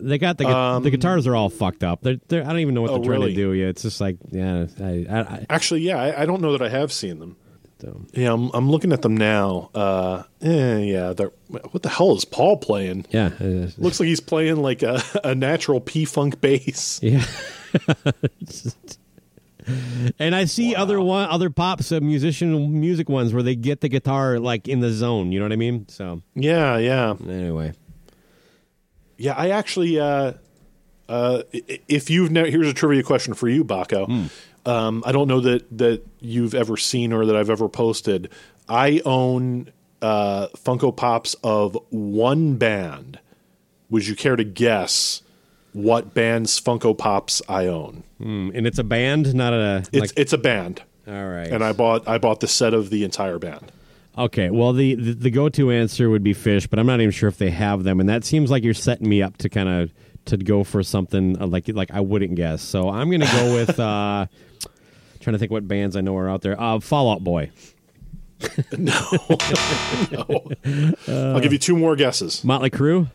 They got the gu- the guitars are all fucked up. They're, they're I don't even know what Um, Oh, they're trying really? to do. Yeah, it's just like yeah. I, I, I, actually, yeah, I, I don't know that I have seen them. so. Yeah, I'm, I'm looking at them now. Uh, eh, yeah, what the hell is Paul playing? yeah. uh, Looks like he's playing like a, a natural P funk bass. Yeah. and I see other one other pops uh, musician music ones where they get the guitar like in the zone, you know what I mean? So Yeah, yeah, anyway. yeah. I actually, uh, uh, if you've never, here's a trivia question for you, Bakko. Um, I don't know that that you've ever seen or that I've ever posted. I own uh, Funko Pops of one band. Would you care to guess what band's Funko Pops I own? Mm, and it's a band, not a It's like it's a band, all right. and I bought I bought the set of the entire band. Okay, well the, the the go-to answer would be Phish, but I'm not even sure if they have them and that seems like you're setting me up to kind of to go for something uh, like like I wouldn't guess. So I'm going to go with uh trying to think what bands I know are out there. Uh Fallout Boy. No. No. I'll give you two more guesses. Motley Crue?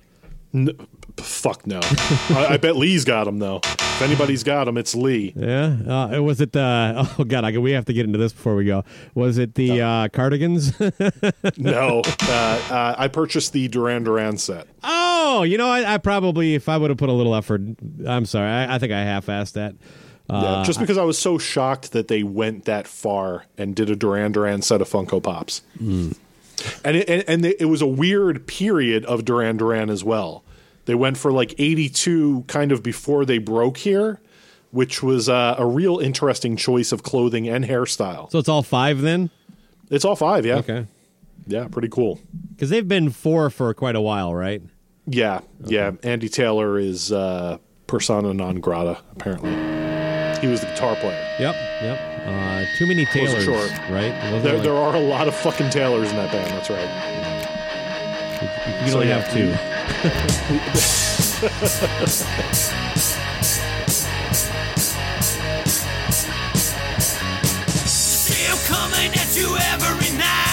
N- p- fuck no. I, I bet Lee's got them though. If anybody's got them, it's Lee. Yeah. Uh, was it the? Oh God, I, we have to get into this before we go. Was it the uh, Cardigans? No, uh, uh, I purchased the Duran Duran set. oh, you know, I, I probably if I would have put a little effort. I'm sorry, I, I think I half-assed that. Yeah, Uh, just because I was so shocked that they went that far and did a Duran Duran set of Funko Pops, Hmm. and it, and, and it was a weird period of Duran Duran as well. They went for like '82, kind of before they broke here, which was uh, a real interesting choice of clothing and hairstyle. So it's all five then. It's all five, yeah, Okay. yeah, pretty cool. Because they've been four for quite a while, right? Yeah, yeah. Andy Taylor is uh, persona non grata. Apparently, he was the guitar player. Yep, yep. Uh, too many Taylors, sure. right? There, like- there are a lot of fucking Taylors in that band. That's right. you can so only yeah. have two. 'Em coming at you every night.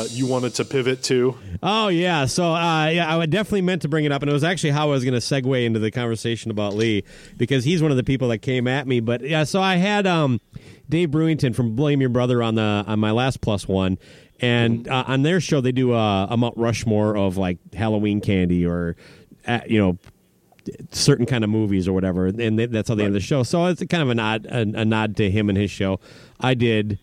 Uh, you wanted to pivot to. Oh yeah, so uh, yeah, I definitely meant to bring it up, and it was actually how I was going to segue into the conversation about Lee because he's one of the people that came at me. But yeah, so I had um, Dave Brewington from Blame Your Brother on the on my last plus one, and uh, on their show they do a, a Mount Rushmore of like Halloween candy or uh, you know certain kind of movies or whatever, and they, that's how they end the show. So it's kind of a nod a, a nod to him and his show. I did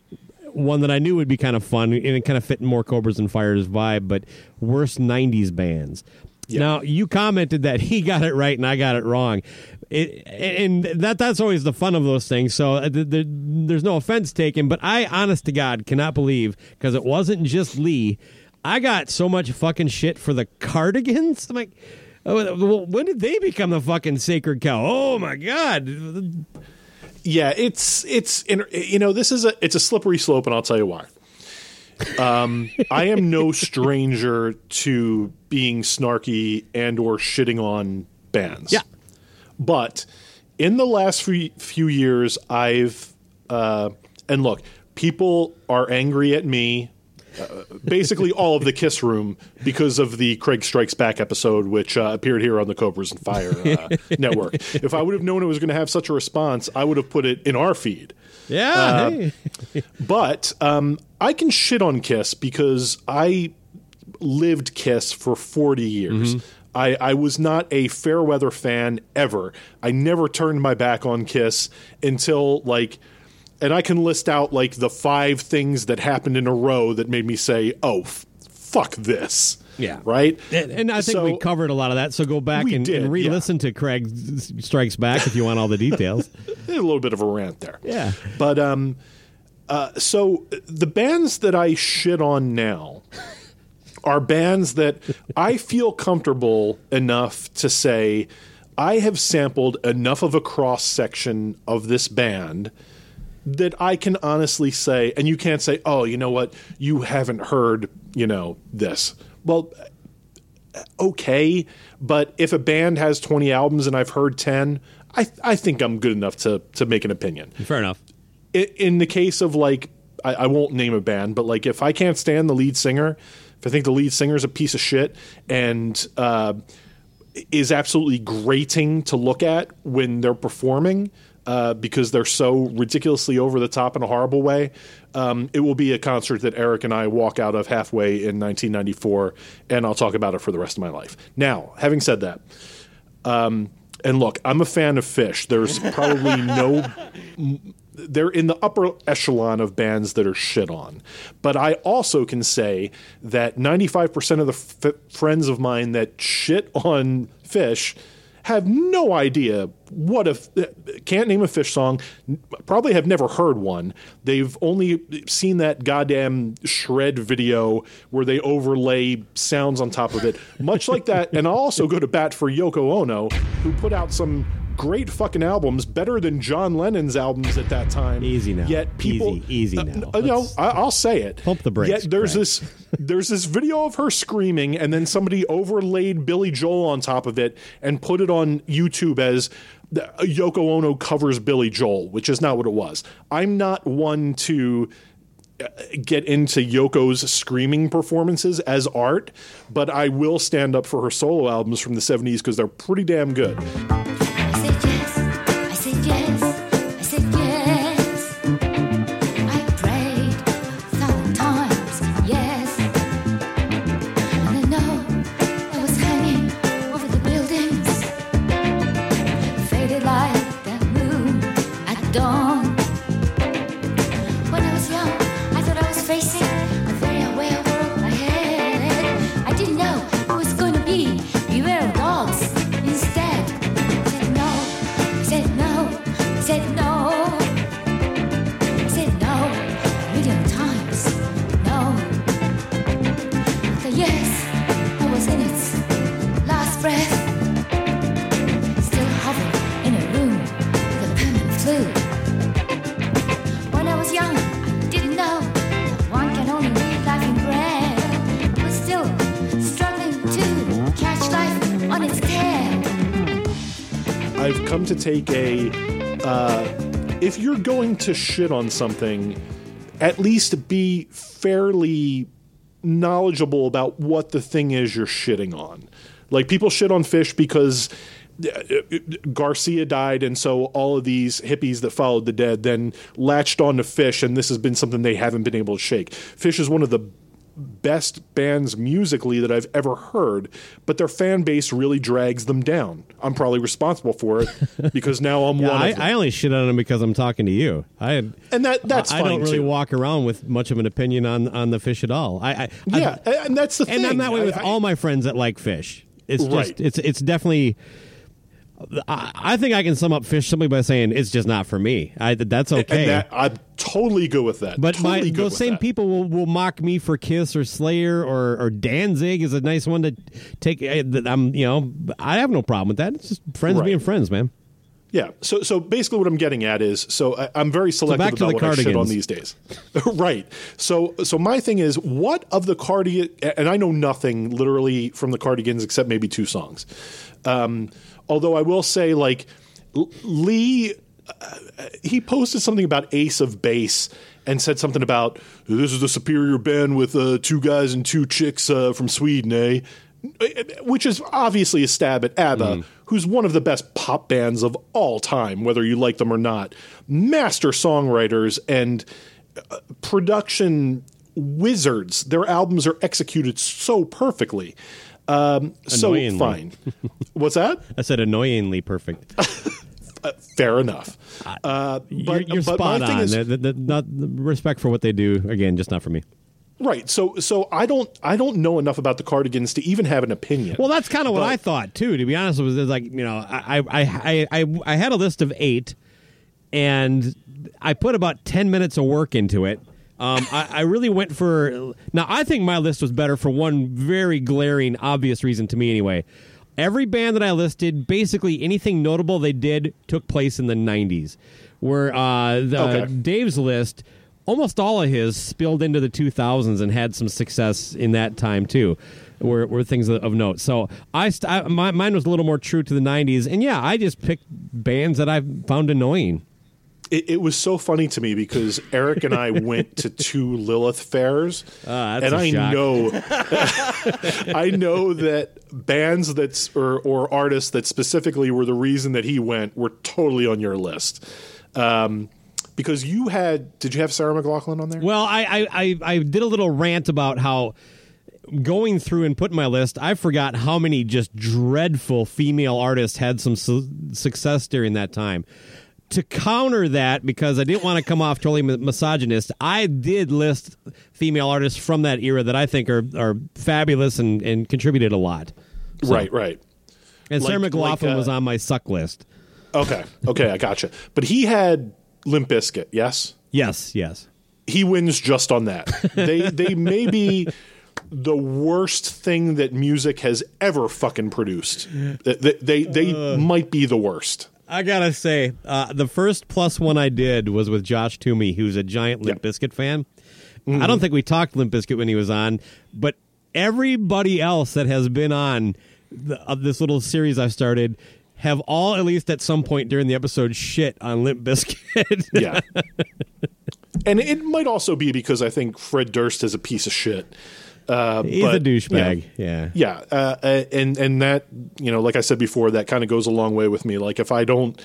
one that I knew would be kind of fun and it kind of fit more Cobras and Fires vibe, but worst '90s bands. Now you commented that he got it right and I got it wrong, it, and that that's always the fun of those things. So uh, th- th- there's no offense taken, but I, honest to God, cannot believe because it wasn't just Lee. I got so much fucking shit for the Cardigans. I'm like, oh, well, when did they become the fucking sacred cow? Oh my God! Yeah, it's it's you know this is a it's a slippery slope, and I'll tell you why. Um, I am no stranger to being snarky and or shitting on bands. Yeah. but in the last few, few years, I've uh, and look, people are angry at me. Uh, basically, all of the Kiss Room because of the Craig Strikes Back episode, which uh, appeared here on the Cobras and Fire uh, network. If I would have known it was going to have such a response, I would have put it in our feed. Yeah, hey. But um, I can shit on Kiss because I lived Kiss for 40 years. I, I was not a fair weather fan ever. I never turned my back on Kiss until like, and I can list out like the five things that happened in a row that made me say, "Oh, f- fuck this." Yeah. right. And, and I think So- we covered a lot of that. So go back and, did, and re-listen to Craig Strikes Back if you want all the details. a little bit of a rant there. Yeah. But um, uh, so the bands that I shit on now are bands that I feel comfortable enough to say I have sampled enough of a cross section of this band that I can honestly say, and you can't say, oh, you know what, you haven't heard, you know, this. Well, okay, but if a band has 20 albums and I've heard 10, I, I think I'm good enough to, to make an opinion Fair enough. i- in the case of like I, I won't name a band, but like if I can't stand the lead singer, if I think the lead singer is a piece of shit and uh, is absolutely grating to look at when they're performing uh, because they're so ridiculously over the top in a horrible way, um, it will be a concert that Eric and I walk out of halfway in 1994, and I'll talk about it for the rest of my life. Now, having said that. Um, and look, I'm a fan of Phish. There's probably no they're in the upper echelon of bands that are shit on. But I also can say that 95% of the f- friends of mine that shit on Phish have no idea what a f- can't name a Phish song, probably have never heard one. They've only seen that goddamn shred video where they overlay sounds on top of it. Much like that, and I'll also go to bat for Yoko Ono, who put out some great fucking albums, better than John Lennon's albums at that time. Easy now. Yet people, Easy, easy Uh, now. uh, no, Let's- I, I'll say it. Pump the brakes, Yet there's Craig. this, there's this video of her screaming, and then somebody overlaid Billy Joel on top of it and put it on YouTube as Yoko Ono covers Billy Joel, which is not what it was. I'm not one to uh, get into Yoko's screaming performances as art, but I will stand up for her solo albums from the 70s because they're pretty damn good. Take a uh, if you're going to shit on something, at least be fairly knowledgeable about what the thing is you're shitting on. Like people shit on Phish because uh, Garcia died, and so all of these hippies that followed the dead then latched on to Phish, and this has been something they haven't been able to shake. Phish is one of the best bands musically that I've ever heard, but their fan base really drags them down. I'm probably responsible for it because now I'm Yeah, one I. I only shit on them because I'm talking to you. I and that that's I fine don't really too. walk around with much of an opinion on on the Phish at all. I, I Yeah, I, and that's the and thing. I'm that way with I- all my friends that like Phish. It's just it's it's definitely. I, I think I can sum up Phish simply by saying it's just not for me. I that's okay. That, I'm totally good with that. But totally my those same that. people will, will mock me for Kiss or Slayer or, or Danzig is a nice one to take. eh, I'm you know I have no problem with that. It's just friends Right. being friends, man. Yeah. So so basically, what I'm getting at is, so I, I'm very selective to about the what I shit on these days. right. So so my thing is, what of the cardigan? And I know nothing literally from the Cardigans except maybe two songs. Um, although I will say, like Lee, uh, he posted something about Ace of Base. And said something about this is the superior band with uh, two guys and two chicks uh, from Sweden, eh? which is obviously a stab at ABBA, who's one of the best pop bands of all time, whether you like them or not. Master songwriters and uh, production wizards. Their albums are executed so perfectly. Um, so fine. What's that? I said annoyingly perfect. Fair enough. Uh, you're but you're but spot my thing on. is, not respect for what they do. Again, just not for me. right. So so I don't I don't know enough about the Cardigans to even have an opinion. Well, that's kind of what I thought too. To be honest, it was like you know, I I, I I I had a list of eight, and I put about ten minutes of work into it. Um, I, I really went for now. I think my list was better for one very glaring, obvious reason to me, anyway. Every band that I listed, basically anything notable they did, took place in the '90s. Where uh, the, Okay. Dave's list, almost all of his spilled into the 2000s and had some success in that time too. Were, were things of note. So I, st- I my, mine was a little more true to the 90s, and yeah, I just picked bands that I found annoying. It, it was so funny to me because Eric and I went to two Lilith fairs, Ah, that's and I shock. know, I know that bands that's or or artists that specifically were the reason that he went were totally on your list. Um, because you had, did you have Sarah McLachlan on there? Well, I, I, I, I did a little rant about how going through and putting my list, I forgot how many just dreadful female artists had some su- success during that time. To counter that, because I didn't want to come off totally misogynist, I did list female artists from that era that I think are, are fabulous and, and contributed a lot. So- right, right. And Sarah Like- McLachlan like, uh, was on my suck list. Okay, okay, I gotcha. But he had Limp Bizkit, yes. Yes, yes. he wins just on that. They they may be the worst thing that music has ever fucking produced. They they, they might be the worst. I gotta say, uh, the first plus one I did was with Josh Toomey, who's a giant Limp Yeah. Bizkit fan. I don't think we talked Limp Bizkit when he was on, but everybody else that has been on the, of this little series I started have all, at least at some point during the episode, shit on Limp Bizkit. Yeah. and it might also be because I think Fred Durst is a piece of shit. Uh, He's but, a douchebag. you know, Yeah. Yeah, uh, uh, and and that you know, like I said before, that kind of goes a long way with me. Like if I don't,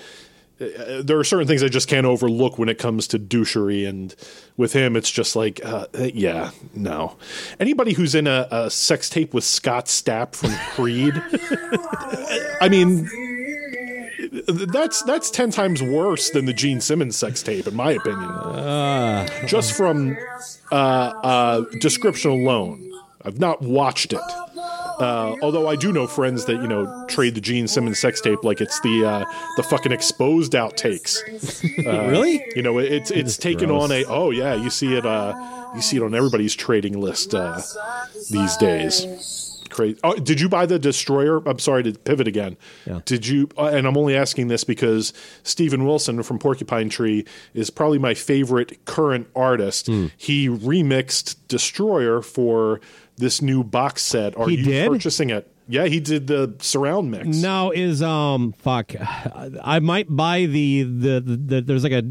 uh, there are certain things I just can't overlook when it comes to douchery, and with him, it's just like, uh, yeah, no. Anybody who's in a, a sex tape with Scott Stapp from Creed, I mean. That's that's ten times worse than the Gene Simmons sex tape, in my opinion. Just from uh, uh, description alone, I've not watched it. Uh, although I do know friends that you know trade the Gene Simmons sex tape like it's the uh, the fucking exposed outtakes. Uh, Really? You know, it's it's taken on a oh yeah, you see it uh, you see it on everybody's trading list uh, these days. Crazy. Oh, did you buy the Destroyer? I'm sorry to pivot again. Yeah. Did you? Uh, and I'm only asking this because Steven Wilson from Porcupine Tree is probably my favorite current artist. Hmm. He remixed Destroyer for this new box set. Are He you did? purchasing it? Yeah, he did the surround mix. Now is um fuck, I might buy the the, the, the there's like a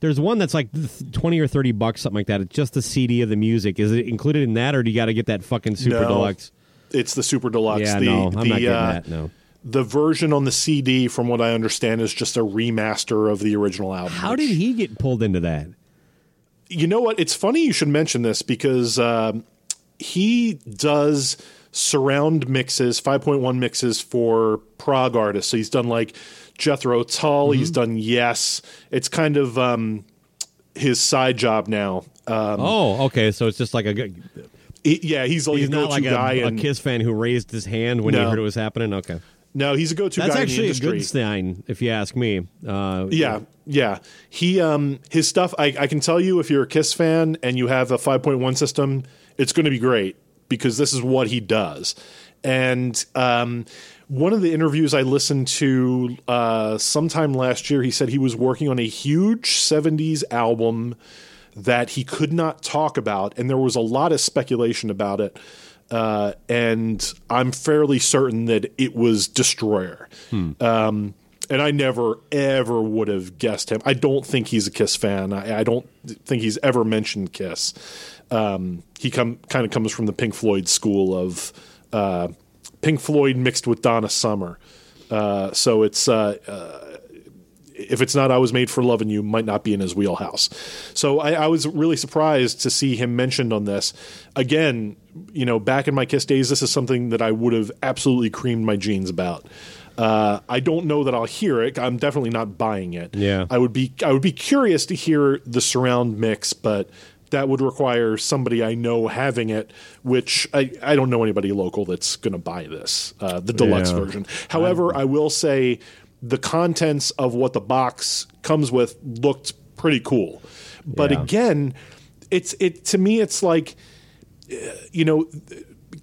There's one that's like twenty or thirty bucks, something like that. It's just the CD of the music. Is it included in that, or do you got to get that fucking super No. deluxe? It's the super deluxe. Yeah, the, no, I'm the, not getting uh, that. No. The version on the CD, from what I understand, is just a remaster of the original album. How did he get pulled into that? you know what? It's funny you should mention this because um, he does surround mixes, 5.1 mixes for prog artists. So he's done like Jethro Tull, he's Mm-hmm. done Yes. It's kind of um, his side job now. Um, oh, okay. So it's just like a good. he- yeah, he's He's a not go-to like a, guy. a and, Kiss fan who raised his hand when he heard it was happening. Okay, no, he's a go-to that's guy in the actually a industry. good sign, if you ask me. Uh, Yeah, yeah. He um his stuff. I, I can tell you if you're a Kiss fan and you have a 5.1 system, it's going to be great because this is what he does. And um, one of the interviews I listened to uh, sometime last year, he said he was working on a huge 70s album that he could not talk about, and there was a lot of speculation about it. Uh, and I'm fairly certain that it was Destroyer. Um, and I never ever would have guessed him. I don't think he's a Kiss fan. I, I don't think he's ever mentioned Kiss. Um, he come kind of comes from the Pink Floyd school of uh, Pink Floyd mixed with Donna Summer. Uh, so it's uh, uh, if it's not I was made for loving you might not be in his wheelhouse. So I, I was really surprised to see him mentioned on this. Again, you know, back in my Kiss days, this is something that I would have absolutely creamed my jeans about. Uh, I don't know that I'll hear it. I'm definitely not buying it. Yeah. I would be I would be curious to hear the surround mix, but that would require somebody I know having it, which I, I don't know anybody local that's going to buy this, uh, the deluxe Yeah. version. However, I will say the contents of what the box comes with looked pretty cool. But Yeah. again, it's it to me it's like uh, you know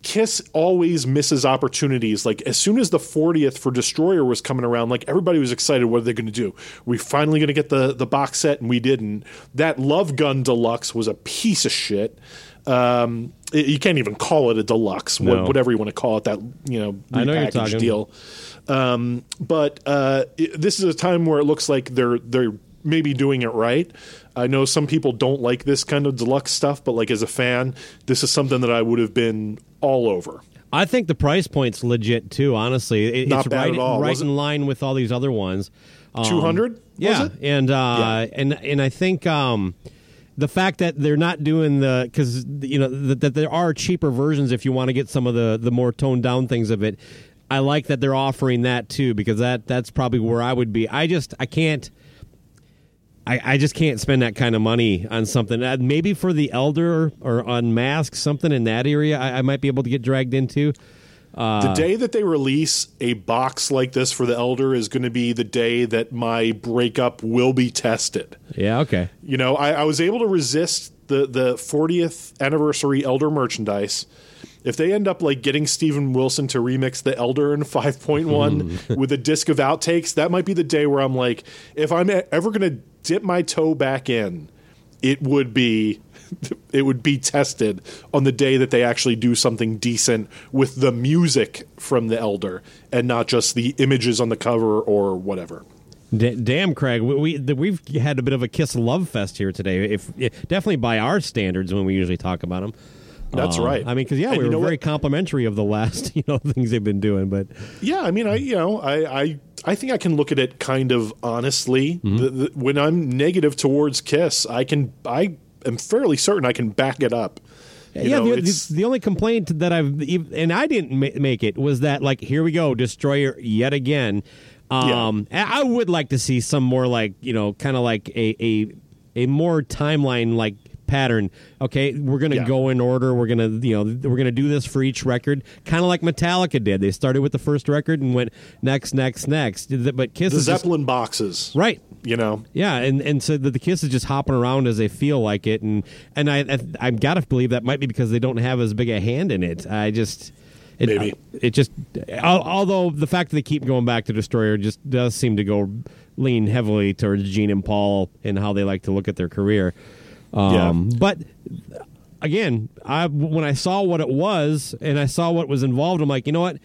Kiss always misses opportunities. Like as soon as the 40th for Destroyer was coming around, like everybody was excited. What are they going to do? we finally going to get the the box set, and we didn't. That Love Gun Deluxe was a piece of shit. Um, it- you can't even call it a deluxe, No. whatever you want to call it. That you know, I know you're repackaged talking. deal. Um, but uh, it- this is a time where it looks like they're they're maybe doing it right. I know some people don't like this kind of deluxe stuff, but like as a fan, this is something that I would have been all over. I think the price point's legit too. Honestly, it, Not it's bad right, at all, right in line with all these other ones. Um, 200? Yeah, it? and uh, Yeah. and and I think um, the fact that they're not doing the because you know that, that there are cheaper versions if you want to get some of the the more toned down things of it. I like that they're offering that too because that that's probably where I would be. I just I can't. I, I just can't spend that kind of money on something. Uh, maybe for the elder or Unmasked, something in that area, I, I might be able to get dragged into. Uh, the day that they release a box like this for the Elder is going to be the day that my breakup will be tested. Yeah, okay. You know, I, I was able to resist the the 40th anniversary Elder merchandise. If they end up like getting Steven Wilson to remix the Elder in 5.1 hmm. with a disc of outtakes, that might be the day where I'm like, if I'm ever going to dip my toe back in, it would be it would be tested on the day that they actually do something decent with the music from the Elder and not just the images on the cover or whatever. D- damn, Craig, we, we we've had a bit of a kiss love fest here today. If definitely by our standards when we usually talk about them. That's right. I mean, because yeah, And we were very what? complimentary of the last you know things they've been doing, but Yeah, I mean, I you know, I I, I think I can look at it kind of honestly. Mm-hmm. The, the, when I'm negative towards Kiss, I can I am fairly certain I can back it up. You yeah, know, the, the, the only complaint that I've and I didn't ma- make it was that like here we go, Destroyer yet again. Um, I I would like to see some more like you know, kind of like a a a more timeline like pattern. Okay, we're gonna Yeah. go in order. We're gonna you know we're gonna do this for each record, kind of like Metallica did. They started with the first record and went next, next, next. But Kiss the is just- Zeppelin boxes, right. You know, Yeah, and and so the, the Kiss is just hopping around as they feel like it, and and I I, I've got to believe that might be because they don't have as big a hand in it. I just it, Maybe. Uh, it just al- although the fact that they keep going back to Destroyer just does seem to go lean heavily towards Gene and Paul and how they like to look at their career. Um, But again, I when I saw what it was and I saw what was involved, I'm like, you know what?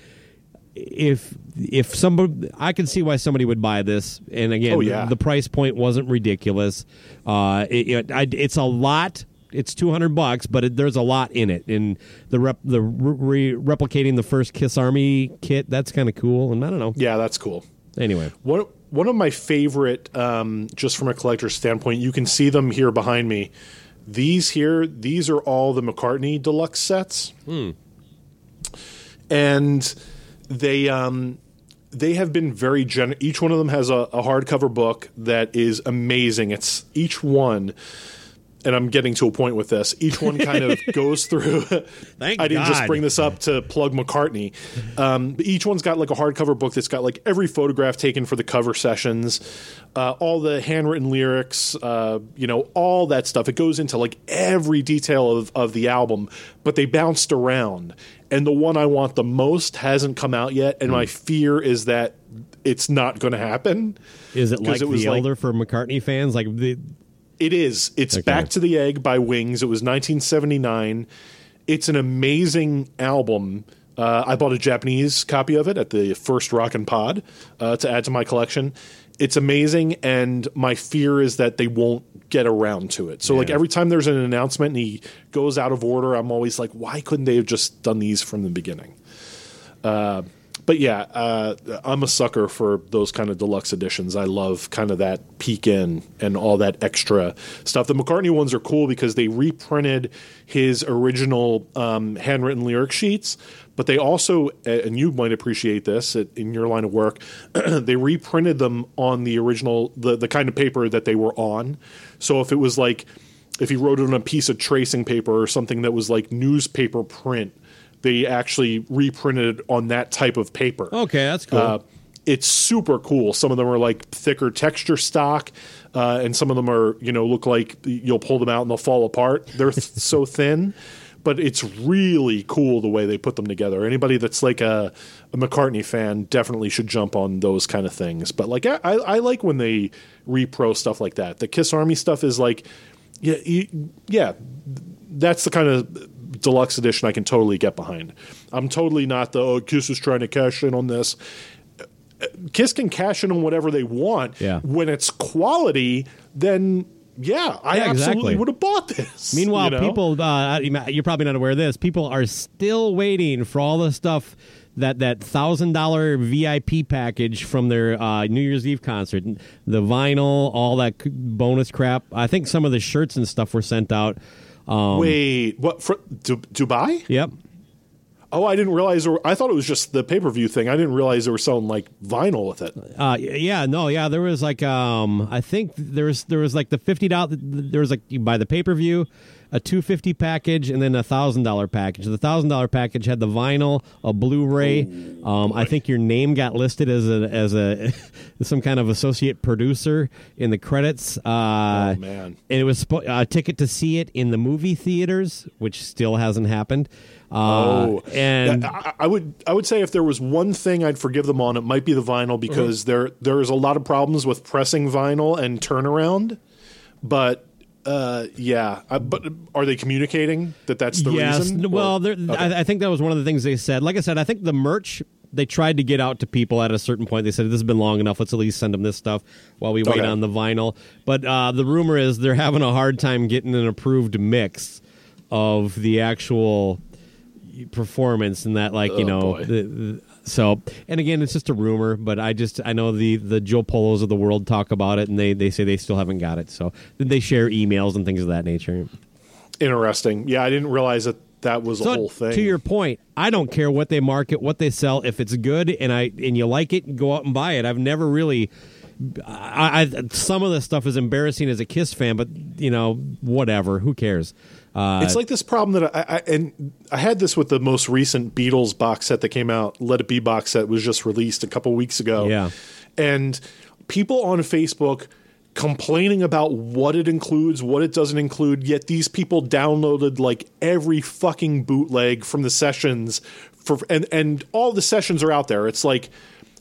if if somebody, I can see why somebody would buy this. And again, Oh, yeah. the, the price point wasn't ridiculous. Uh, it, it, I, it's a lot. It's two hundred bucks, but it, there's a lot in it. And the rep, the re, replicating the first Kiss Army kit, that's kind of cool. And I don't know. Yeah, that's cool. Anyway, one of my favorite, um, just from a collector's standpoint, you can see them here behind me. These here, these are all the McCartney deluxe sets, and they um, they have been very gen. Each one of them has a, a hardcover book that is amazing. It's each one. And I'm getting to a point with this. Each one kind of goes through. Thank I didn't just bring this up to plug McCartney. Um, but each one's got like a hardcover book that's got like every photograph taken for the cover sessions, uh, all the handwritten lyrics, uh, you know, all that stuff. It goes into like every detail of, of the album, but they bounced around. And the one I want the most hasn't come out yet, and Hmm. my fear is that it's not going to happen. is it like it was the like- Elder for McCartney fans? Like the It is. It's Okay. Back to the Egg by Wings. It was 1979. It's an amazing album. Uh, I bought a Japanese copy of it at the first Rock and Pod uh, to add to my collection. It's amazing, and my fear is that they won't get around to it. So, like every time there's an announcement and he goes out of order, I'm always like, why couldn't they have just done these from the beginning? Uh, but yeah, uh, I'm a sucker for those kind of deluxe editions. I love kind of that peek in and all that extra stuff. The McCartney ones are cool because they reprinted his original um, handwritten lyric sheets, but they also, and you might appreciate this in your line of work, they reprinted them on the original, the, the kind of paper that they were on. So if it was like, if he wrote it on a piece of tracing paper or something that was like newspaper print, they actually reprinted it on that type of paper. okay, that's cool. Uh, it's super cool. Some of them are like thicker texture stock, uh, and some of them are you know look like you'll pull them out and they'll fall apart. They're th- so thin, but it's really cool the way they put them together. Anybody that's like a, a McCartney fan definitely should jump on those kind of things. But like I, I like when they repro stuff like that. The Kiss Army stuff is like, yeah, you, yeah, that's the kind of deluxe edition I can totally get behind. I'm totally not the oh, Kiss is trying to cash in on this. Kiss can cash in on whatever they want. Yeah. When it's quality, then yeah, I Yeah, absolutely exactly. would have bought this. Meanwhile, you know? people, uh, you're probably not aware of this. People are still waiting for all the stuff that that thousand dollar VIP package from their uh, New Year's Eve concert, the vinyl, all that bonus crap. I think some of the shirts and stuff were sent out. Um, Wait, what? For, Du- Dubai? Yep. Oh, I didn't realize. There were, I thought it was just the pay per view thing. I didn't realize they were selling like vinyl with it. Uh, yeah, no, yeah. There was like, um, I think there was there was like the fifty dollar. There was like you buy the pay per view, a two fifty package, and then a thousand dollar package. The thousand dollar package had the vinyl, a Blu-ray. Um, I think your name got listed as a as a some kind of associate producer in the credits. Uh, Oh, man. and it was spo- a ticket to see it in the movie theaters, which still hasn't happened. Uh, Oh, and I, I would I would say if there was one thing I'd forgive them on, it might be the vinyl because Mm-hmm. there there is a lot of problems with pressing vinyl and turnaround. But uh, yeah, I, but are they communicating that that's the yes. reason? Well, there I, I think that was one of the things they said. Like I said, I think the merch they tried to get out to people at a certain point. They said this has been long enough. Let's at least send them this stuff while we wait Okay. on the vinyl. But uh, the rumor is they're having a hard time getting an approved mix of the actual performance and that like you Oh, know the, the- so and again it's just a rumor but i just i know the the joe polos of the world talk about it and they they say they still haven't got it. So they share emails and things of that nature? Interesting. Yeah, I didn't realize that that was so a whole thing. to your point i don't care what they market what they sell. If it's good and i and you like it go out and buy it. I've never really I, I some of the stuff is embarrassing as a kiss fan but you know whatever. Who cares uh it's like this problem that I, I and I had this with the most recent Beatles box set that came out. Let It Be box set was just released a couple weeks ago. Yeah. and people on Facebook complaining about what it includes, what it doesn't include. Yet these people downloaded like every fucking bootleg from the sessions for and and all the sessions are out there. It's like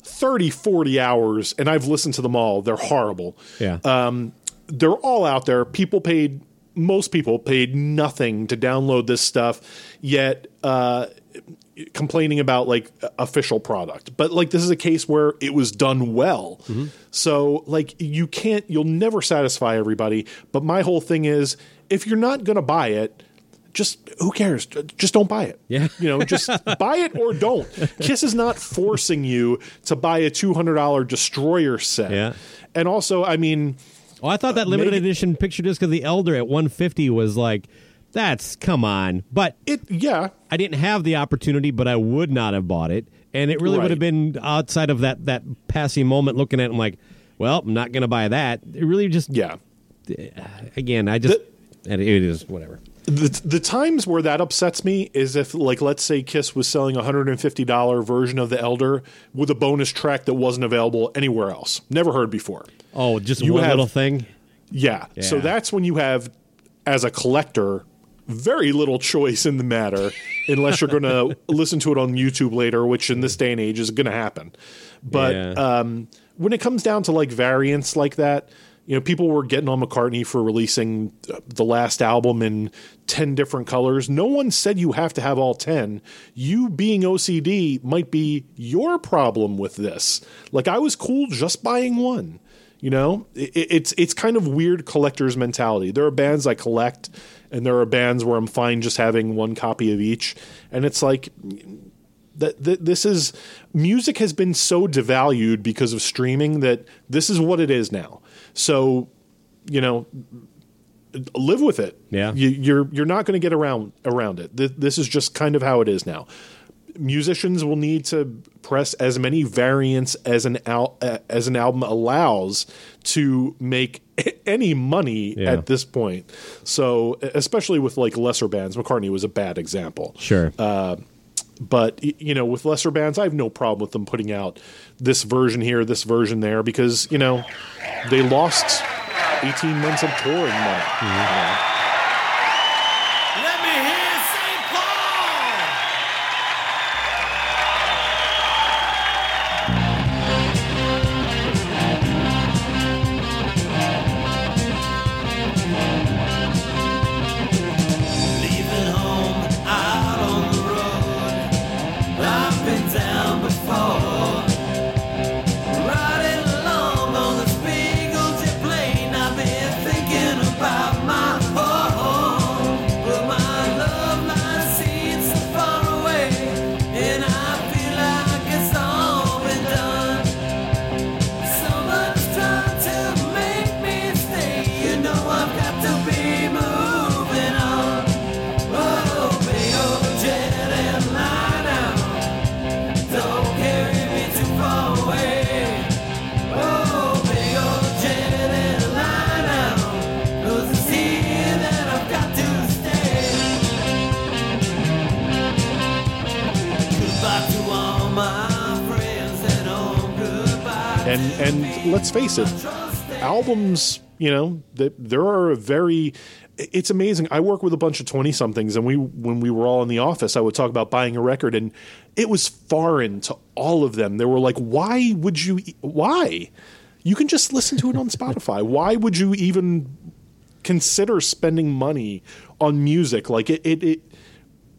30 40 hours and I've listened to them all. They're horrible yeah um, they're all out there. People paid, most people paid nothing to download this stuff. Yet, uh, complaining about like official product. But like this is a case where it was done well. So like you can't you'll never satisfy everybody, but my whole thing is if you're not going to buy it, just who cares? Just don't buy it. Yeah. You know, just buy it or don't. Kiss is not forcing you to buy a $200 destroyer set. Yeah. And also, I mean, Oh, I thought that uh, limited maybe- edition picture disc of the Elder at 150 was like, that's come on. But it yeah, I didn't have the opportunity, but I would not have bought it, and it really would have been outside of that that passing moment, looking at it, I'm like, well, I'm not going to buy that. It really just yeah. Uh, again, I just and it is whatever. The, the times where that upsets me is if, like, let's say Kiss was selling a $150 version of The Elder with a bonus track that wasn't available anywhere else. Never heard before. Oh, just You one have- little thing. Yeah. So that's when you have, as a collector, very little choice in the matter unless you're going to listen to it on YouTube later, which in this day and age is going to happen. But Yeah. um, when it comes down to like variants like that, you know, people were getting on McCartney for releasing uh, the last album in 10 different colors. No one said you have to have all 10. You being OCD might be your problem with this. Like, I was cool just buying one. You know, it, it's it's kind of weird collector's mentality. There are bands I collect, and there are bands where I'm fine just having one copy of each. And it's like that th- this is music has been so devalued because of streaming that this is what it is now. So, you know, live with it. Yeah. you, you're you're not going to get around around it. Th- this is just kind of how it is now. Musicians will need to press as many variants as an al- uh, as an album allows to make any money Yeah. at this point. So, especially with like lesser bands, McCartney was a bad example Sure. but you know with lesser bands i have no problem with them putting out this version here this version there because you know they lost 18 months of touring money you know. Albums you know that there are a very it's amazing. I work with a bunch of 20 somethings and we when we were all in the office i would talk about buying a record and it was foreign to all of them. They were like why would you why? You can just listen to it on spotify. Why would you even consider spending money on music? Like it it, it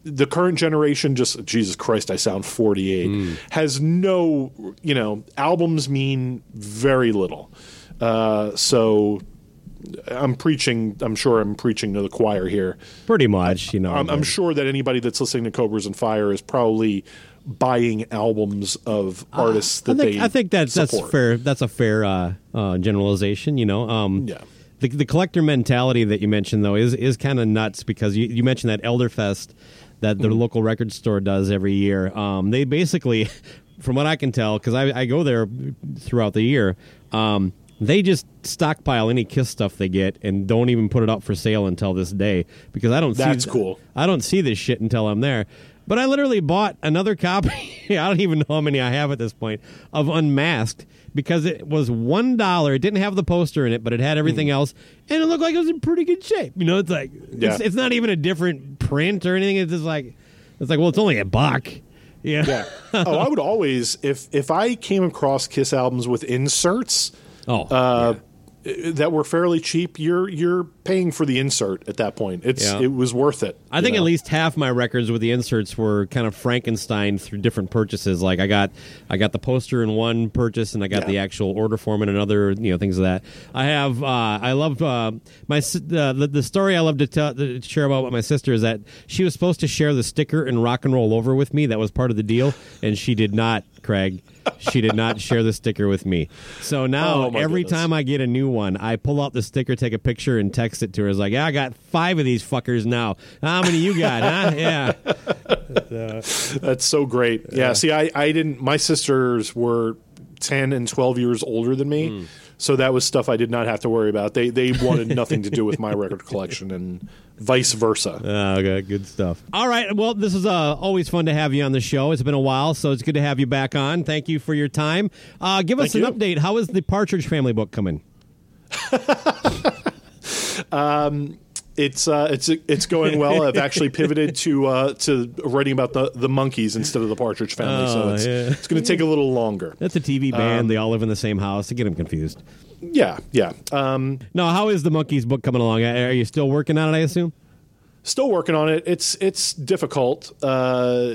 the current generation just Jesus Christ I sound 48 hmm. has no you know albums mean very little uh, so I'm preaching I'm sure I'm preaching to the choir here Pretty much, you know. I'm, I'm sure that anybody that's listening to Cobras and Fire is probably buying albums of artists I that think, they I think that's that's fair. That's a fair uh, uh, generalization. You know, um, Yeah. The, the collector mentality that you mentioned though is is kind of nuts because you, you mentioned that Elderfest that the Mm-hmm. local record store does every year. Um, they basically, from what I can tell, because I, I go there throughout the year. Um, they just stockpile any Kiss stuff they get and don't even put it up for sale until this day because I don't see That's cool. I don't see this shit until I'm there. But I literally bought another copy. I don't even know how many I have at this point of Unmasked because it was one dollar. It didn't have the poster in it, but it had everything hmm. else, and it looked like it was in pretty good shape. You know, it's like Yeah. it's, it's not even a different print or anything. It's just like it's like well, it's only a buck. Yeah. yeah oh I would always if if I came across Kiss albums with inserts Oh. uh, that were fairly cheap, you're you're paying for the insert at that point. It's Yeah. it was worth it. I think know? at least half my records with the inserts were kind of Frankenstein through different purchases. Like I got, I got the poster in one purchase, and I got Yeah. the actual order form in another. You know, things of that. I have. Uh, I love uh, my uh, the the story I love to tell to share about my sister is that she was supposed to share the sticker and rock and roll over with me. That was part of the deal, and she did not. Craig, she did not share the sticker with me. So now Oh, every goodness. time I get a new one, I pull out the sticker, take a picture, and text it to her. It's like, yeah, I got five of these fuckers now. How many you got? huh? Yeah. That's so great. Yeah. See, I, I didn't. My sisters were ten and twelve years older than me, Hmm. So that was stuff I did not have to worry about. They they wanted nothing to do with my record collection, and vice versa. Oh, okay, good stuff. All right. Well, this is uh, always fun to have you on the show. It's been a while, so it's good to have you back on. Thank you for your time. Uh, give us Thank an you. update. How is the Partridge Family book coming? It's uh, it's it's going well. I've actually pivoted to uh, to writing about the, the Monkees instead of the Partridge Family, so Oh, it's yeah. it's going to take a little longer. That's a TV band. they all live in the same house. To get them confused. Yeah, yeah. Um, No, how is the Monkees book coming along? Are you still working on it? I assume. still working on it. It's it's difficult. Uh,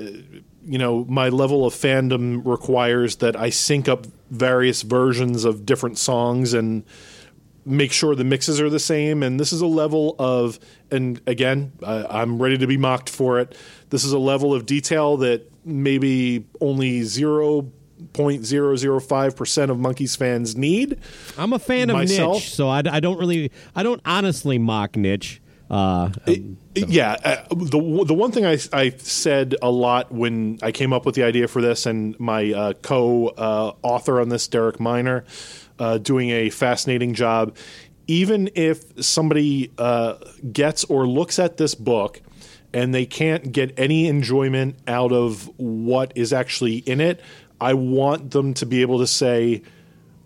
you know, my level of fandom requires that I sync up various versions of different songs and make sure the mixes are the same. And this is a level of, and again, I, I'm ready to be mocked for it. This is a level of detail that maybe only zero point zero zero five percent of Monkees fans need. I'm a fan of Myself? Niche, so I, I don't really, I don't honestly mock Niche. Uh, um, Yeah, uh, the the one thing I, I said a lot when I came up with the idea for this, and my uh, co uh, author on this, Derek Miner, uh, doing a fascinating job. Even if somebody uh, gets or looks at this book and they can't get any enjoyment out of what is actually in it, I want them to be able to say,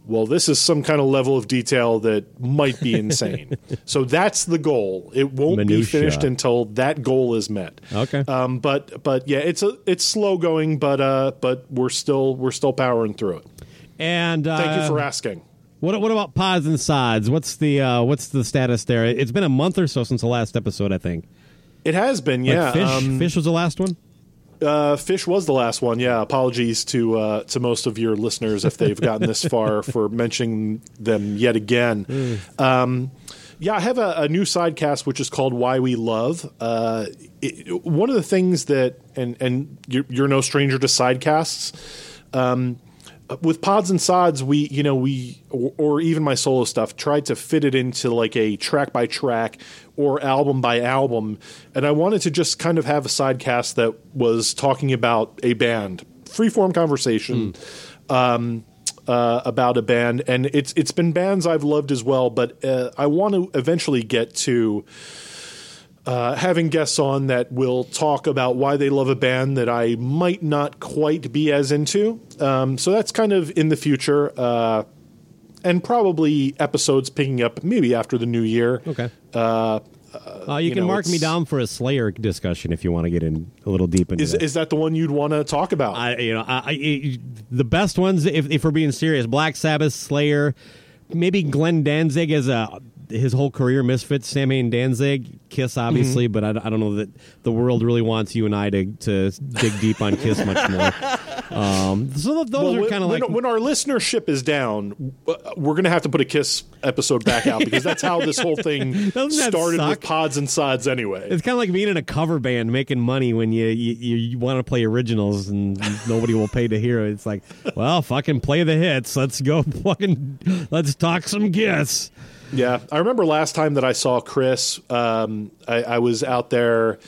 well, this is some kind of level of detail that might be insane. so that's the goal. It won't be finished until that goal is met. Okay. Um, but but yeah, it's a it's slow going, but uh, but we're still we're still powering through it. And uh, Thank you for asking. What what about pods and sods? What's the uh, what's the status there? It's been a month or so since the last episode, I think. It has been, Like yeah. Phish, um, Phish was the last one. Uh, Phish was the last one. Yeah, apologies to uh, to most of your listeners if they've gotten this far for mentioning them yet again. Um, yeah, I have a, a new sidecast which is called "Why We Love." Uh, it, one of the things that, and and you're, you're no stranger to sidecasts. Um, with pods and sods, we you know we or, or even my solo stuff tried to fit it into like a track by track or album by album, and I wanted to just kind of have a sidecast that was talking about a band, freeform conversation. Um, uh, about a band, and it's it's been bands I've loved as well. But uh, I want to eventually get to uh, having guests on that will talk about why they love a band that I might not quite be as into. Um, so that's kind of in the future, uh, and probably episodes picking up maybe after the new year. Okay. Uh, Uh, you, you can know, mark me down for a Slayer discussion if you want to get in a little deep into is that. is that the one you'd want to talk about? I, you know, I, I, the best ones, if, if we're being serious, Black Sabbath, Slayer, maybe Glenn Danzig as a his whole career misfits, Samhain and Danzig, Kiss, obviously, but I, I don't know that the world really wants you and I to, to dig deep on Kiss much more. Um, so those Well, are kind of like when our listenership is down, uh, we're going to have to put a Kiss episode back out because that's how this whole thing started suck? with pods and sods anyway. It's kind of like being in a cover band making money when you you, you want to play originals and nobody will pay to hear it. It's like, well, fucking play the hits. Let's go fucking let's talk some Kiss. Yeah, I remember last time that I saw Chris. Um, I, I was out there.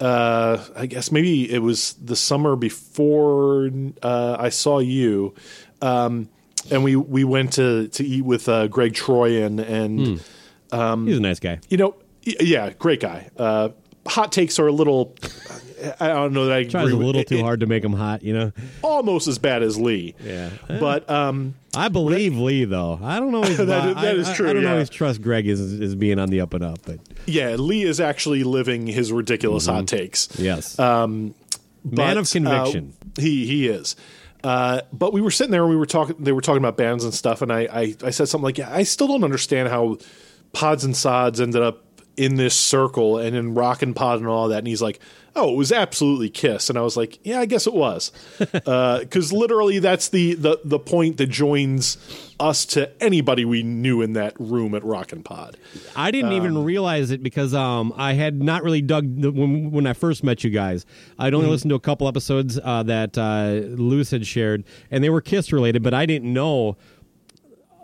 Uh, I guess maybe it was the summer before uh, I saw you, um, and we we went to to eat with uh, Greg Troy and and He's a nice guy. you know yeah great guy. Uh, hot takes are a little. I don't know that I Tries agree a little it- too it- hard to make him hot, you know. almost as bad as Lee. Yeah. but um, I believe Lee though. I don't always. that, is, that is true, I, don't yeah. always trust Greg as as being on the up and up, but yeah, Lee is actually living his ridiculous hot takes. yes, Um, man but, of conviction. uh, he he is. Uh, but we were sitting there and we were talking. They were talking about bands and stuff, and I, I, I said something like, yeah, "I still don't understand how Pods and Sods ended up in this circle and in Rock and Pod and all that." And he's like, "Oh, it was absolutely Kiss." And I was like, "Yeah, I guess it was," because literally that's the, the the point that joins us to anybody we knew in that room at Rock and Pod. I didn't even realize it because um, I had not really dug the, when when I first met you guys. I'd only listened to a couple episodes uh, that uh, Luce had shared, and they were Kiss related, but I didn't know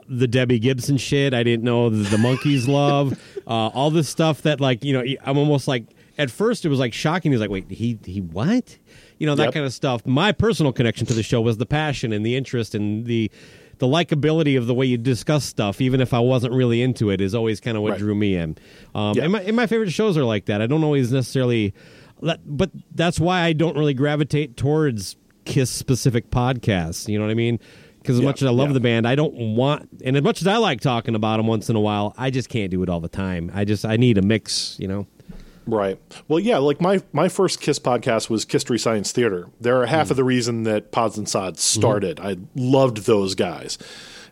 the Debbie Gibson shit. I didn't know the, the Monkees love, uh, all this stuff that like you know I'm almost like at first it was like shocking. He's like, wait, he he what? You know that Yep. kind of stuff. My personal connection to the show was the passion and the interest and the the likability of the way you discuss stuff, even if I wasn't really into it, is always kind of what Right. drew me in. Um, Yeah. and, my, and my favorite shows are like that. I don't always necessarily, but that's why I don't really gravitate towards Kiss specific podcasts. You know what I mean? Because as Yeah, much as I love yeah. the band, I don't want, and as much as I like talking about them once in a while, I just can't do it all the time. I just I need a mix. You know. Right. Well, yeah, like my my first Kiss podcast was Kisstory Science Theater. They're half hmm. of the reason that Pods and Sods started. Mm-hmm. I loved those guys.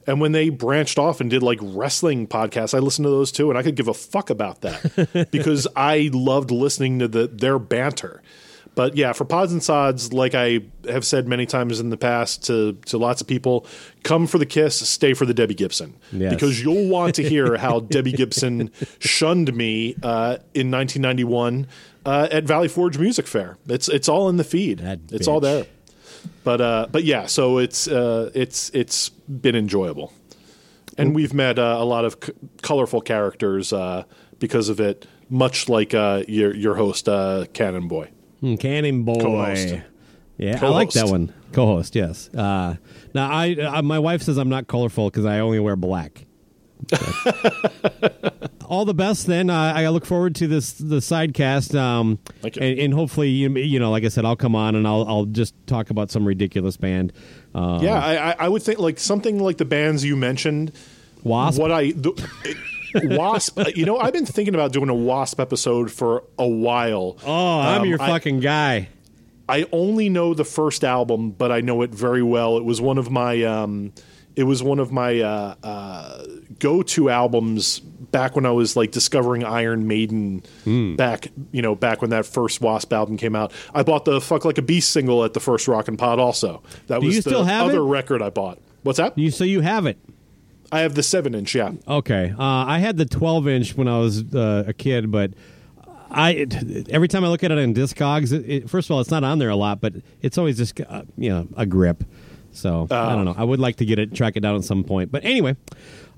And when they branched off and did like wrestling podcasts, I listened to those too, and I could give a fuck about that because I loved listening to the their banter. But yeah, for Pods and Sods, like I have said many times in the past to to lots of people, come for the kiss, stay for the Debbie Gibson, Yes. because you'll want to hear how Debbie Gibson shunned me uh, in 1991 uh, at Valley Forge Music Fair. It's it's all in the feed. That it's all there. But uh, but yeah, so it's uh, it's it's been enjoyable, and we've met uh, a lot of c- colorful characters uh, because of it. Much like uh, your your host uh, Cannon Boy. Mm, Cannon Boy. Co-host. Yeah, I like that one. Co-host, yes. Uh, now, I uh, my wife says I'm not colorful because I only wear black. All the best. Then uh, I look forward to this the sidecast, um, and, and hopefully you, you know, like I said, I'll come on and I'll I'll just talk about some ridiculous band. Uh, Yeah, I, I- I would think like something like the bands you mentioned. Wasp. What I the, Wasp. You know, I've been thinking about doing a Wasp episode for a while. Oh, I'm Um, your I- fucking guy. I only know the first album, but I know it very well. It was one of my um, it was one of my uh, uh, go to albums back when I was like discovering Iron Maiden. Hmm. Back you know back when that first Wasp album came out, I bought the "Fuck Like a Beast" single at the first Rock and Pod. Also, that Do was you the still have other it? record I bought. What's that? You so you have it. I have the seven inch. Yeah, Okay, uh, I had the 12 inch when I was uh, a kid, but I it, every time I look at it in Discogs, it, it, first of all, it's not on there a lot, but it's always just uh, you know a grip. So I don't know. I would like to get it, track it down at some point. But anyway,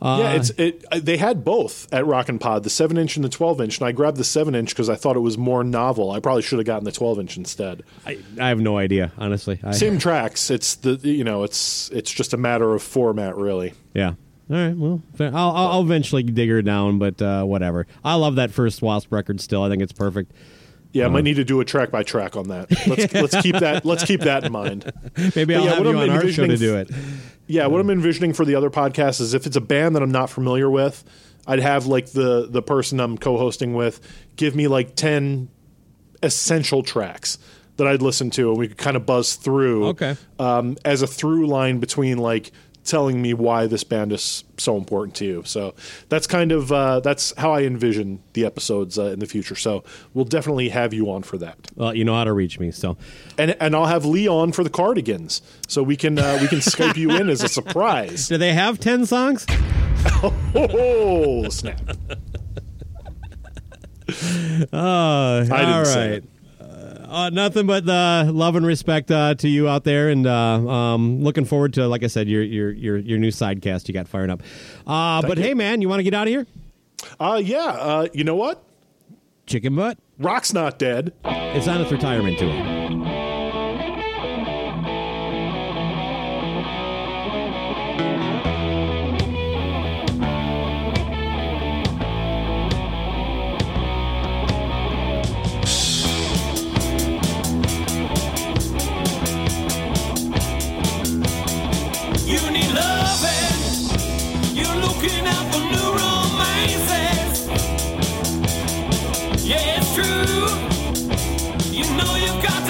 uh, yeah. It's it. uh, They had both at Rock and Pod, the seven inch and the twelve inch, and I grabbed the seven inch because I thought it was more novel. I probably should have gotten the twelve inch instead. I, I have no idea, honestly. I, same tracks. It's the you know it's it's just a matter of format, really. Yeah. All right. Well. I'll, I'll eventually dig her down, but uh, whatever. I love that first Wasp record still. I think it's perfect. Yeah, I might need to do a track by track on that. Let's let's keep that let's keep that in mind. Maybe I'll yeah, have you I'm on our show to do it. Yeah, what I'm envisioning for the other podcast is if it's a band that I'm not familiar with, I'd have like the the person I'm co-hosting with give me like ten essential tracks that I'd listen to, and we could kind of buzz through. Okay. Um, as a through line between like telling me why this band is so important to you. So that's kind of uh, that's how I envision the episodes uh, in the future. So we'll definitely have you on for that, Well, you know how to reach me, so and and I'll have Lee on for the Cardigans, so we can uh, we can Skype you in as a surprise. do they have ten songs? Oh snap! Uh, all didn't right. Uh, nothing but uh, love and respect uh, to you out there, and uh, um, looking forward to, like I said, your your your, your new sidecast you got firing up. Uh, but you. hey, man, you want to get out of here? Uh, yeah. Uh, you know what? Chicken butt. Rock's not dead. It's on its retirement tour.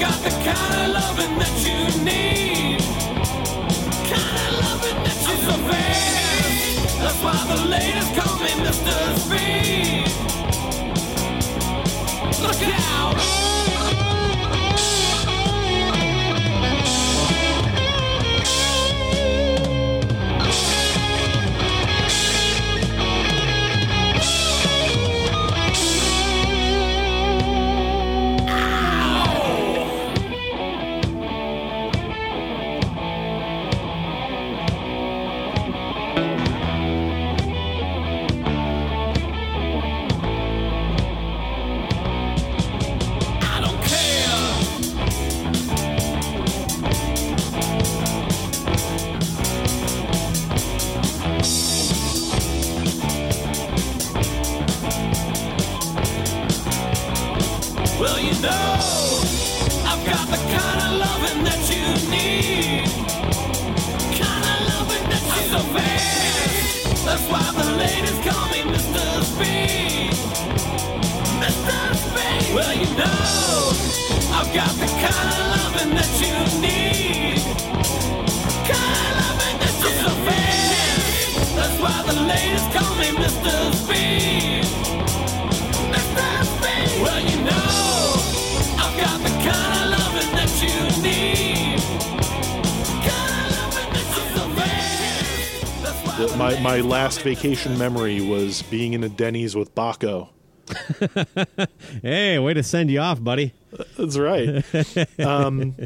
got the kind of loving that you need. Kind of loving that. That's why the ladies call me Mr. Speed. Look out! Last vacation memory was being in a Denny's with Bakko. Hey, way to send you off, buddy. That's right. Um,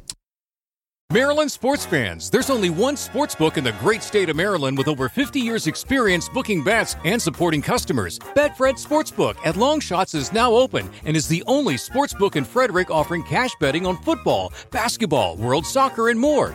Maryland sports fans, there's only one sports book in the great state of Maryland with over 50 years experience booking bets and supporting customers. Betfred Sportsbook at Longshots is now open and is the only sports book in Frederick offering cash betting on football, basketball, world soccer, and more.